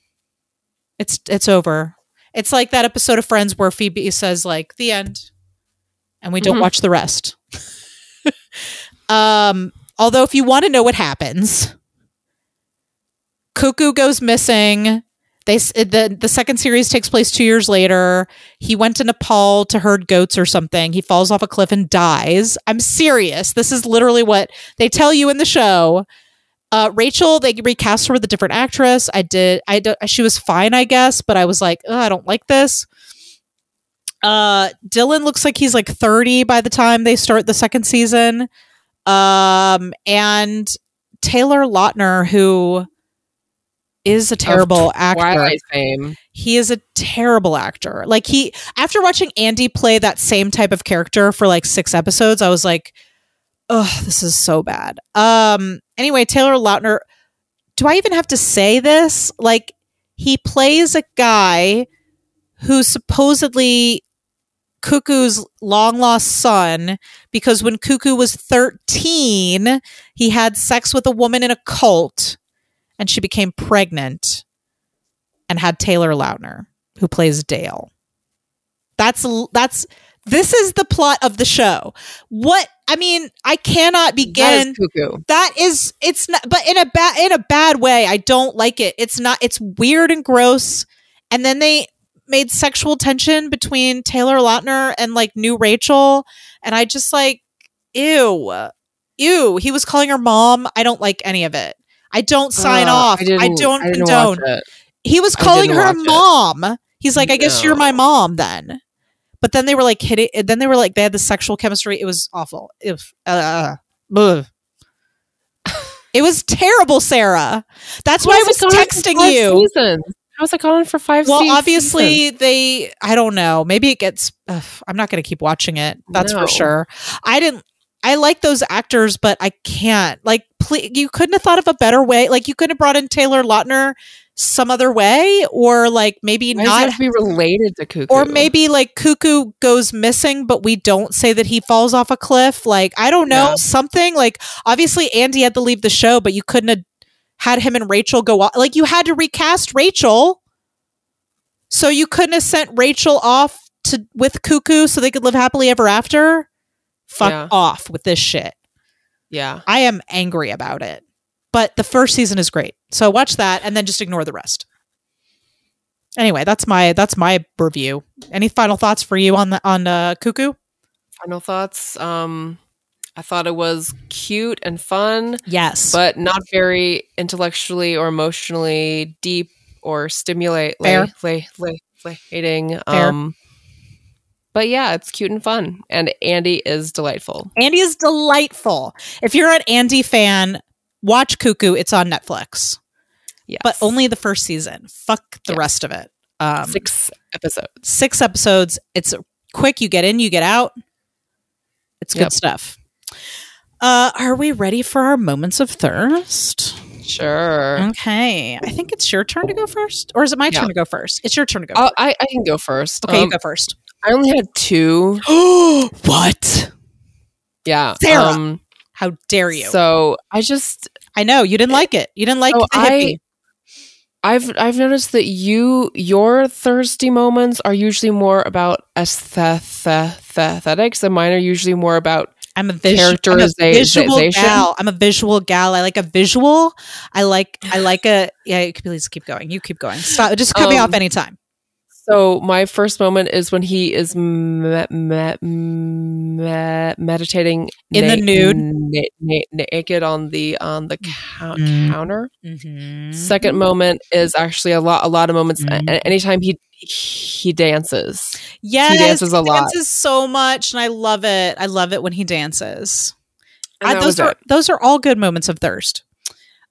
It's it's over. It's like that episode of Friends where Phoebe says like the end, and we don't Mhm. watch the rest. um, although if you want to know what happens, Cuckoo goes missing. They the the second series takes place two years later. He went to Nepal to herd goats or something. He falls off a cliff and dies. I'm serious. This is literally what they tell you in the show. Uh, Rachel, they recast her with a different actress. I did. I she was fine, I guess, but I was like, I don't like this. Uh, Dylan looks like he's like 30 by the time they start the second season. Um, and Taylor Lautner, who is a terrible actor fame. he is a terrible actor. Like he after watching Andy play that same type of character for like 6 episodes, I was like, "Oh, this is so bad." Um anyway, Taylor Lautner, do I even have to say this? Like he plays a guy who supposedly Cuckoo's long lost son because when Cuckoo was 13, he had sex with a woman in a cult and she became pregnant and had Taylor Lautner, who plays Dale. That's that's this is the plot of the show. What I mean, I cannot begin. is cuckoo. that is it's not, but in a bad in a bad way. I don't like it. It's not. It's weird and gross. And then they made sexual tension between Taylor Lautner and like new Rachel, and I just like ew, ew. He was calling her mom. I don't like any of it. I don't sign Uh, off. I, didn't- don't I condone. He was calling her watch it. mom. He's like, I guess you're my mom then. But then they were like hitting. Then they were like, they had the sexual chemistry. It was awful. If uh, ugh. it was terrible, Sarah. That's why I was How's it gone for texting you. Seasons? How's it going for five? Well, obviously seasons? they. I don't know. Maybe it gets. ugh, I'm not going to keep watching it. That's No. for sure. I didn't. I like those actors, but I can't. Like, please, you couldn't have thought of a better way. Like, you could have brought in Taylor Lautner some other way, or like maybe Why not be related to cuckoo? or maybe like cuckoo goes missing but we don't say that he falls off a cliff like i don't know Yeah. something like obviously andy had to leave the show but you couldn't have had him and rachel go off like you had to recast rachel so you couldn't have sent rachel off to with cuckoo so they could live happily ever after fuck Yeah. off with this shit yeah. i am angry about it but the first season is great so watch that and then just ignore the rest anyway that's my that's my review any final thoughts for you on the on uh cuckoo Final thoughts. Um, I thought it was cute and fun, yes but not very intellectually or emotionally deep or stimulate Fair. lay, lay, lay, hating. Fair. Um, but yeah, it's cute and fun, and Andy is delightful. andy is delightful if you're an andy fan watch cuckoo it's on netflix Yes. but only the first season fuck the Yes. rest of it um six episodes. six episodes it's quick you get in you get out it's good Yep. stuff uh are we ready for our moments of thirst Sure. Okay. I think it's your turn to go first. Or is it my Yeah. turn to go first? It's your turn to go I'll- I, I can go first. Okay, Um, you go first. I only had two. what? Yeah. Sarah. Um, How dare you? so I just I know you didn't like it. You didn't like So the hippie. I've I've noticed that you your thirsty moments are usually more about aesthetics, and mine are usually more about I'm a, vis- I'm a visual gal. I'm a visual gal. I like a visual. I like. I like a. Yeah, you can please keep going. You keep going. Stop. Just cut me Um, off anytime. So my first moment is when he is me- me- me- meditating In the nude? na- na- naked on the on the cou- Mhm. counter. Mm-hmm. Second moment is actually a lot a lot of moments. Mhm. a- Anytime he he dances, Yes, he dances a lot. Dances so much, and I love it. I love it when he dances. I- those are it. those are all good moments of thirst.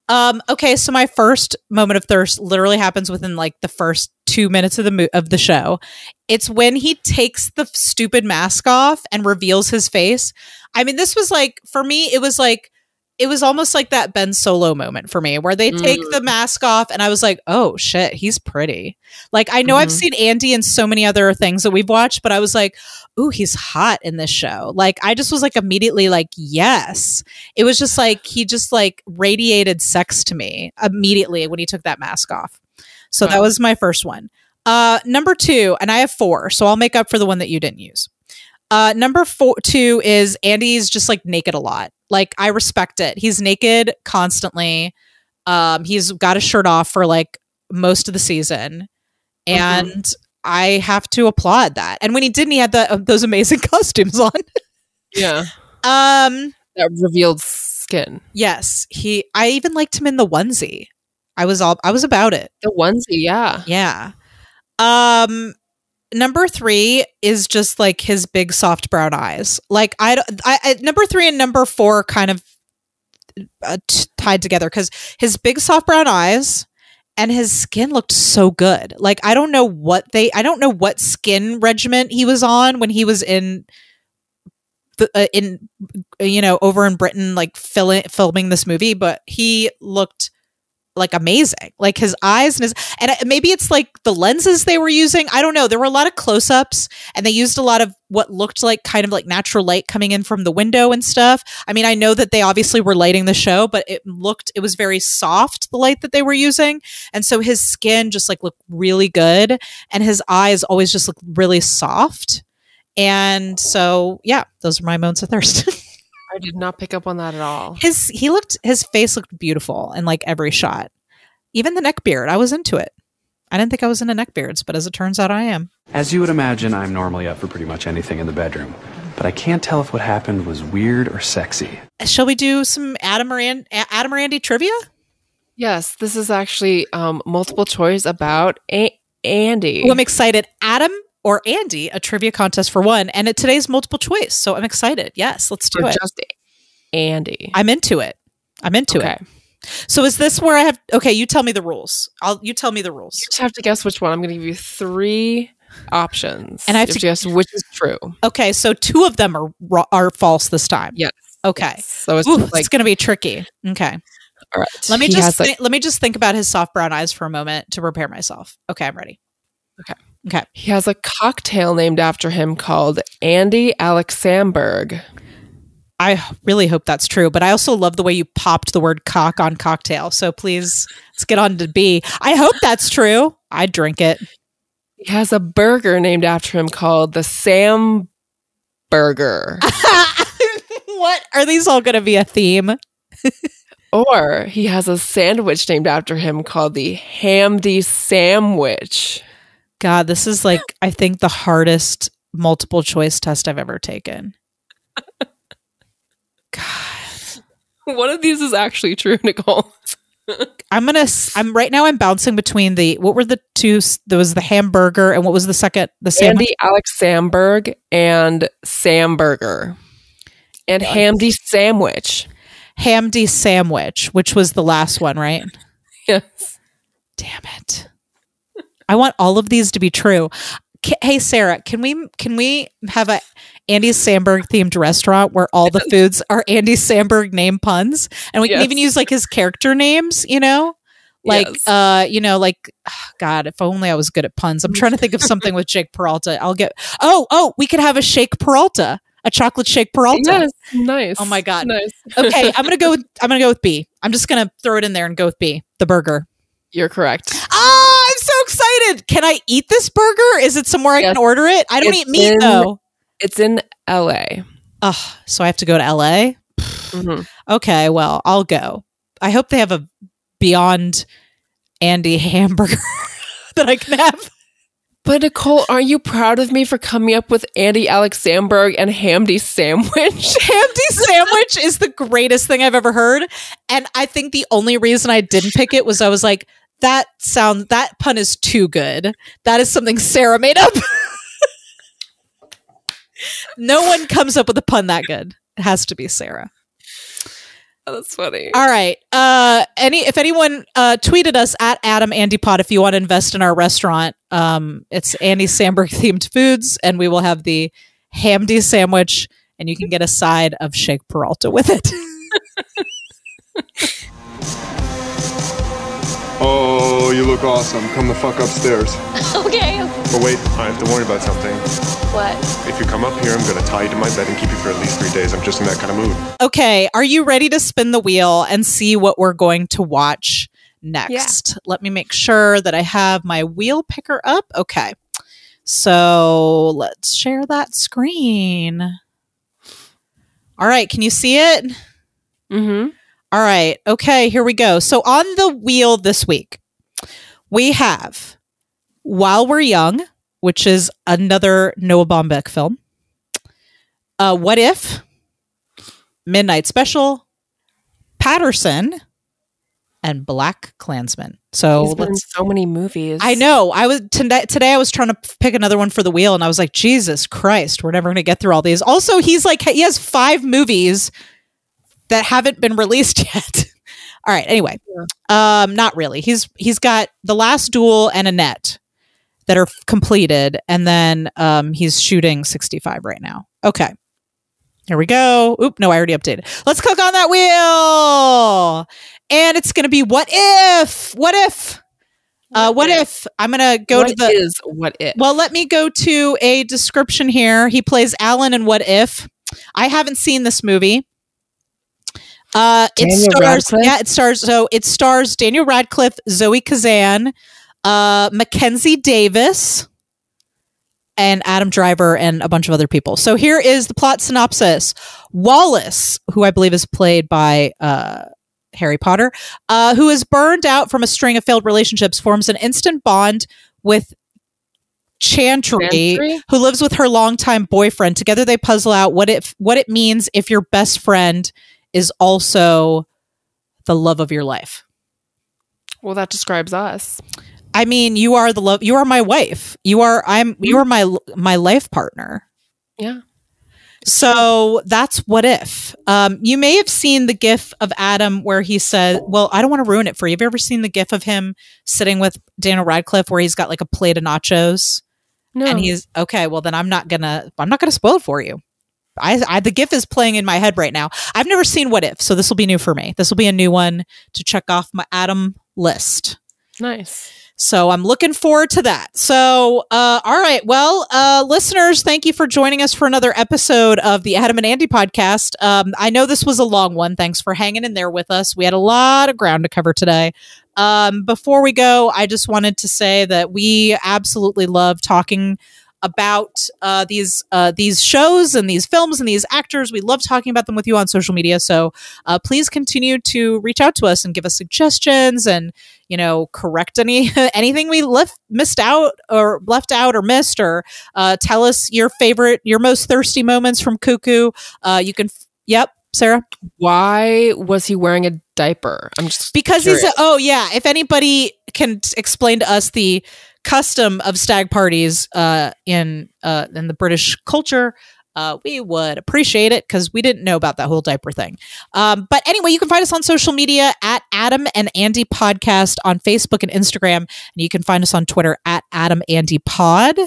Um, okay, so my first moment of thirst literally happens within like the first two minutes of the mo- of the show. It's when he takes the stupid mask off and reveals his face. I mean, this was like for me, it was like it was almost like that Ben Solo moment for me, where they take Mm. the mask off, and I was like, "Oh shit, he's pretty." Like I know I've Mhm. seen Andy in so many other things that we've watched, but I was like, "Ooh, he's hot in this show." Like I just was like immediately like, "Yes." It was just like he just like radiated sex to me immediately when he took that mask off. So that was my first one. Uh, number two, and I have four, so I'll make up for the one that you didn't use. Uh, number four, two is Andy's just like naked a lot. Like I respect it. He's naked constantly. Um, he's got a shirt off for like most of the season, and I have to applaud that. And when he didn't, he had the, uh, those amazing costumes on. yeah, Um, that revealed skin. yes, he. I even liked him in the onesie. I was all. I was about it. The onesie, yeah. Yeah. Um number 3 is just like his big soft brown eyes. Like I, I, I number 3 and number 4 kind of uh, t- tied together cuz his big soft brown eyes and his skin looked so good. Like I don't know what they I don't know what skin regimen he was on when he was in the, uh, in you know over in Britain like filming this movie, but he looked like amazing. Like his eyes and his and maybe it's like the lenses they were using. I don't know. There were a lot of close-ups and they used a lot of what looked like kind of like natural light coming in from the window and stuff. I mean, I know that they obviously were lighting the show, but it looked it was very soft the light that they were using. And so his skin just like looked really good and his eyes always just looked really soft. And so, yeah, those are my moments of thirst. I did not pick up on that at all. his he looked his face looked beautiful in like every shot. Even the neck beard, I was into it. I didn't think I was into neck beards, but as it turns out, I am. As you would imagine, I'm normally up for pretty much anything in the bedroom. But I can't tell if what happened was weird or sexy. Shall we do some Adam or An- Adam or Andy trivia? Yes, this is actually um, multiple choice about a- Andy. Oh, I'm excited. Adam or Andy, a trivia contest for one, and it, today's multiple choice. So I'm excited. Yes, let's do or it. just Andy. I'm into it. I'm into okay. it. So is this where I have? Okay, you tell me the rules. I'll you tell me the rules. You just have to guess which one. I'm going to give you three options, And I have You to- guess which is true. Okay, so two of them are are false this time. Yes. Okay. So it's Ooh, like it's going to be tricky. Okay. all right. Let me He just has, like, let me just think about his soft brown eyes for a moment to prepare myself. Okay, I'm ready. Okay. Okay. he has a cocktail named after him called Andy Alexanberg. I really hope that's true, but I also love the way you popped the word cock on cocktail. So please, let's get on to B. I hope that's true. I'd drink it. He has a burger named after him called the Sam Burger. what are these all going to be a theme? or he has a sandwich named after him called the Hamdy Sandwich. God, this is like I think the hardest multiple choice test I've ever taken. God. One of these is actually true, Nicole. I'm gonna. I'm right now. I'm bouncing between the. What were the two? There was the hamburger, and what was the second? The sandwich. Andy Alex Samberg and Sam Burger. And Hamdy Sandwich. Hamdy sandwich, which was the last one, right? Yes. Damn it! I want all of these to be true. Ca- Hey Sarah, can we can we have a Andy Samberg themed restaurant where all the foods are Andy Samberg name puns, and we Yes. can even use like his character names. You know, like Yes. uh, you know, like God, if only I was good at puns. I'm trying to think of something with Jake Peralta. I'll get. Oh, oh, we could have a Shake Peralta, a chocolate Shake Peralta. Yes, nice. Oh my God. nice. okay, I'm gonna go. With, I'm gonna go with B. I'm just gonna throw it in there and go with B. The burger. You're correct. I'm so excited. Can I eat this burger? Is it somewhere I can order it? I don't It's eat meat in- though. It's in L.A. Oh, so I have to go to LA. Mhm. Okay, well, I'll go. I hope they have a Beyond Andy hamburger that I can have. But Nicole, aren't you proud of me for coming up with Andy Alex Samberg and Hamdi sandwich? Hamdi sandwich is the greatest thing I've ever heard, and I think the only reason I didn't pick it was I was like, that sound that pun is too good. That is something Sarah made up. no one comes up with a pun that good. It has to be Sarah. That's funny. All right. Uh any if anyone uh tweeted us at Adam Andy Pod if you want to invest in our restaurant. Um it's Andy Samberg themed foods and we will have the Hamdi sandwich and you can get a side of Shake Peralta with it. look awesome. Come the fuck upstairs. Okay. But wait, I have to warn you about something. What? If you come up here, I'm gonna tie you to my bed and keep you for at least three days. I'm just in that kind of mood. okay, are you ready to spin the wheel and see what we're going to watch next? Yeah. Let me make sure that I have my wheel picker up. Okay. So, let's share that screen. All right, can you see it? Mm-hmm. All right. Okay, here we go. So on the wheel this week, we have While We're Young, which is another Noah Baumbach film. Uh, what If? Midnight Special, Paterson, and Black Klansman. So He's been let's. so many movies. I know. I was today. Today, I was trying to pick another one for the wheel, and I was like, "Jesus Christ, we're never going to get through all these." Also, he's like, he has five movies that haven't been released yet. All right. Anyway, um, not really. He's he's got the Last Duel and Annette that are completed, and then um, he's shooting sixty five right now. Okay. Here we go. Oop, no, I already updated. Let's click on that wheel. And it's going to be what if? What if? Uh, what if? I'm going to go What to the. is what if? Well, let me go to a description here. He plays Alan in What If. I haven't seen this movie. Uh, it Daniel stars, Radcliffe? yeah, it stars. So it stars Daniel Radcliffe, Zoe Kazan, uh, Mackenzie Davis, and Adam Driver, and a bunch of other people. So here is the plot synopsis: Wallace, who I believe is played by uh, Harry Potter, uh, who is burned out from a string of failed relationships, forms an instant bond with Chantry, Chantry? who lives with her longtime boyfriend. Together, they puzzle out what it what it means if your best friend is also the love of your life. well, that describes us. I mean, you are the love. You are my wife. You are I'm. You are my my life partner. Yeah. So that's what if. Um, you may have seen the gif of Adam where he said, Well, I don't want to ruin it for you. Have you ever seen the gif of him sitting with Daniel Radcliffe where he's got like a plate of nachos? No. And he's okay, well then I'm not gonna I'm not gonna spoil it for you. I, I the gif is playing in my head right now. I've never seen What If, so this will be new for me. This will be a new one to check off my Adam list. nice. So I'm looking forward to that. So, uh, all right. Well, uh, listeners, thank you for joining us for another episode of the Adam and Andy podcast. Um, I know this was a long one. Thanks for hanging in there with us. We had a lot of ground to cover today. Um, before we go, I just wanted to say that we absolutely love talking about uh, these uh, these shows and these films and these actors. We love talking about them with you on social media. So uh, please continue to reach out to us and give us suggestions and you know correct any anything we left missed out or left out or missed or uh, tell us your favorite your most thirsty moments from Cuckoo. Uh, you can yep. Sarah, Why was he wearing a diaper? I'm just because curious. he's a, oh yeah. If anybody can t- explain to us the custom of stag parties uh, in uh, in the British culture, uh, we would appreciate it because we didn't know about that whole diaper thing. Um, but anyway, you can find us on social media at Adam and Andy Podcast on Facebook and Instagram, and you can find us on Twitter at Adam Andy Pod.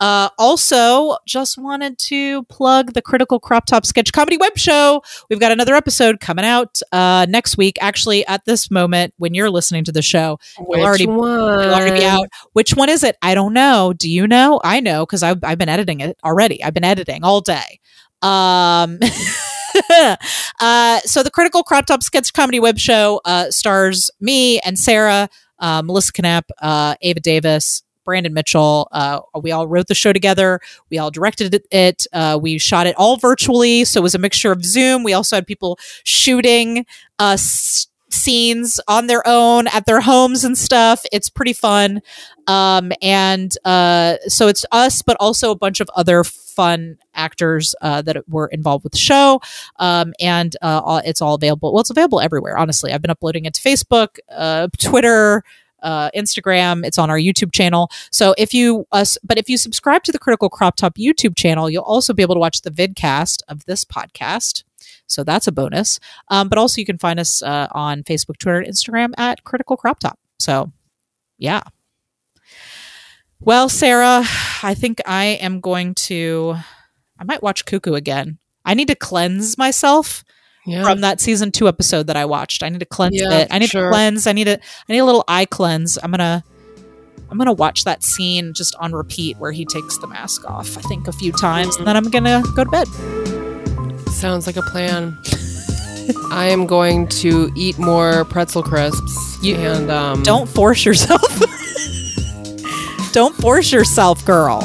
Uh, also, just wanted to plug the Critical Crop Top Sketch Comedy Web Show. We've got another episode coming out uh, next week. Actually, at this moment, when you're listening to the show, Which it'll already, already be out. Which one is it? I don't know. Do you know? I know because I've, I've been editing it already. I've been editing all day. Um, uh, so the Critical Crop Top Sketch Comedy Web Show uh, stars me and Sarah, uh, Melissa Knapp, uh, Ava Davis, Brandon Mitchell. Uh, we all wrote the show together. We all directed it. Uh, we shot it all virtually, so it was a mixture of Zoom. We also had people shooting uh, s- scenes on their own at their homes and stuff. It's pretty fun. Um, and uh, so it's us, but also a bunch of other fun actors uh, that were involved with the show. Um, and uh, all- it's all available. Well, it's available everywhere. Honestly, I've been uploading it to Facebook, Twitter. Uh, Instagram, it's on our YouTube channel. So if you, uh, but if you subscribe to the Critical Crop Top YouTube channel, you'll also be able to watch the vidcast of this podcast. So that's a bonus. Um, but also you can find us uh, on Facebook, Twitter, and Instagram at Critical Crop Top. So yeah. Well, Sarah, I think I am going to. I might watch Cuckoo again. I need to cleanse myself Yeah. from that season two episode that I watched. I need to cleanse Yeah, it. I need sure. to cleanse. I need a. I need a little eye cleanse. I'm gonna. I'm gonna watch that scene just on repeat where he takes the mask off. I think a few times, and then I'm gonna go to bed. Sounds like a plan. I am going to eat more pretzel crisps. You- and um, Don't force yourself. Don't force yourself, girl.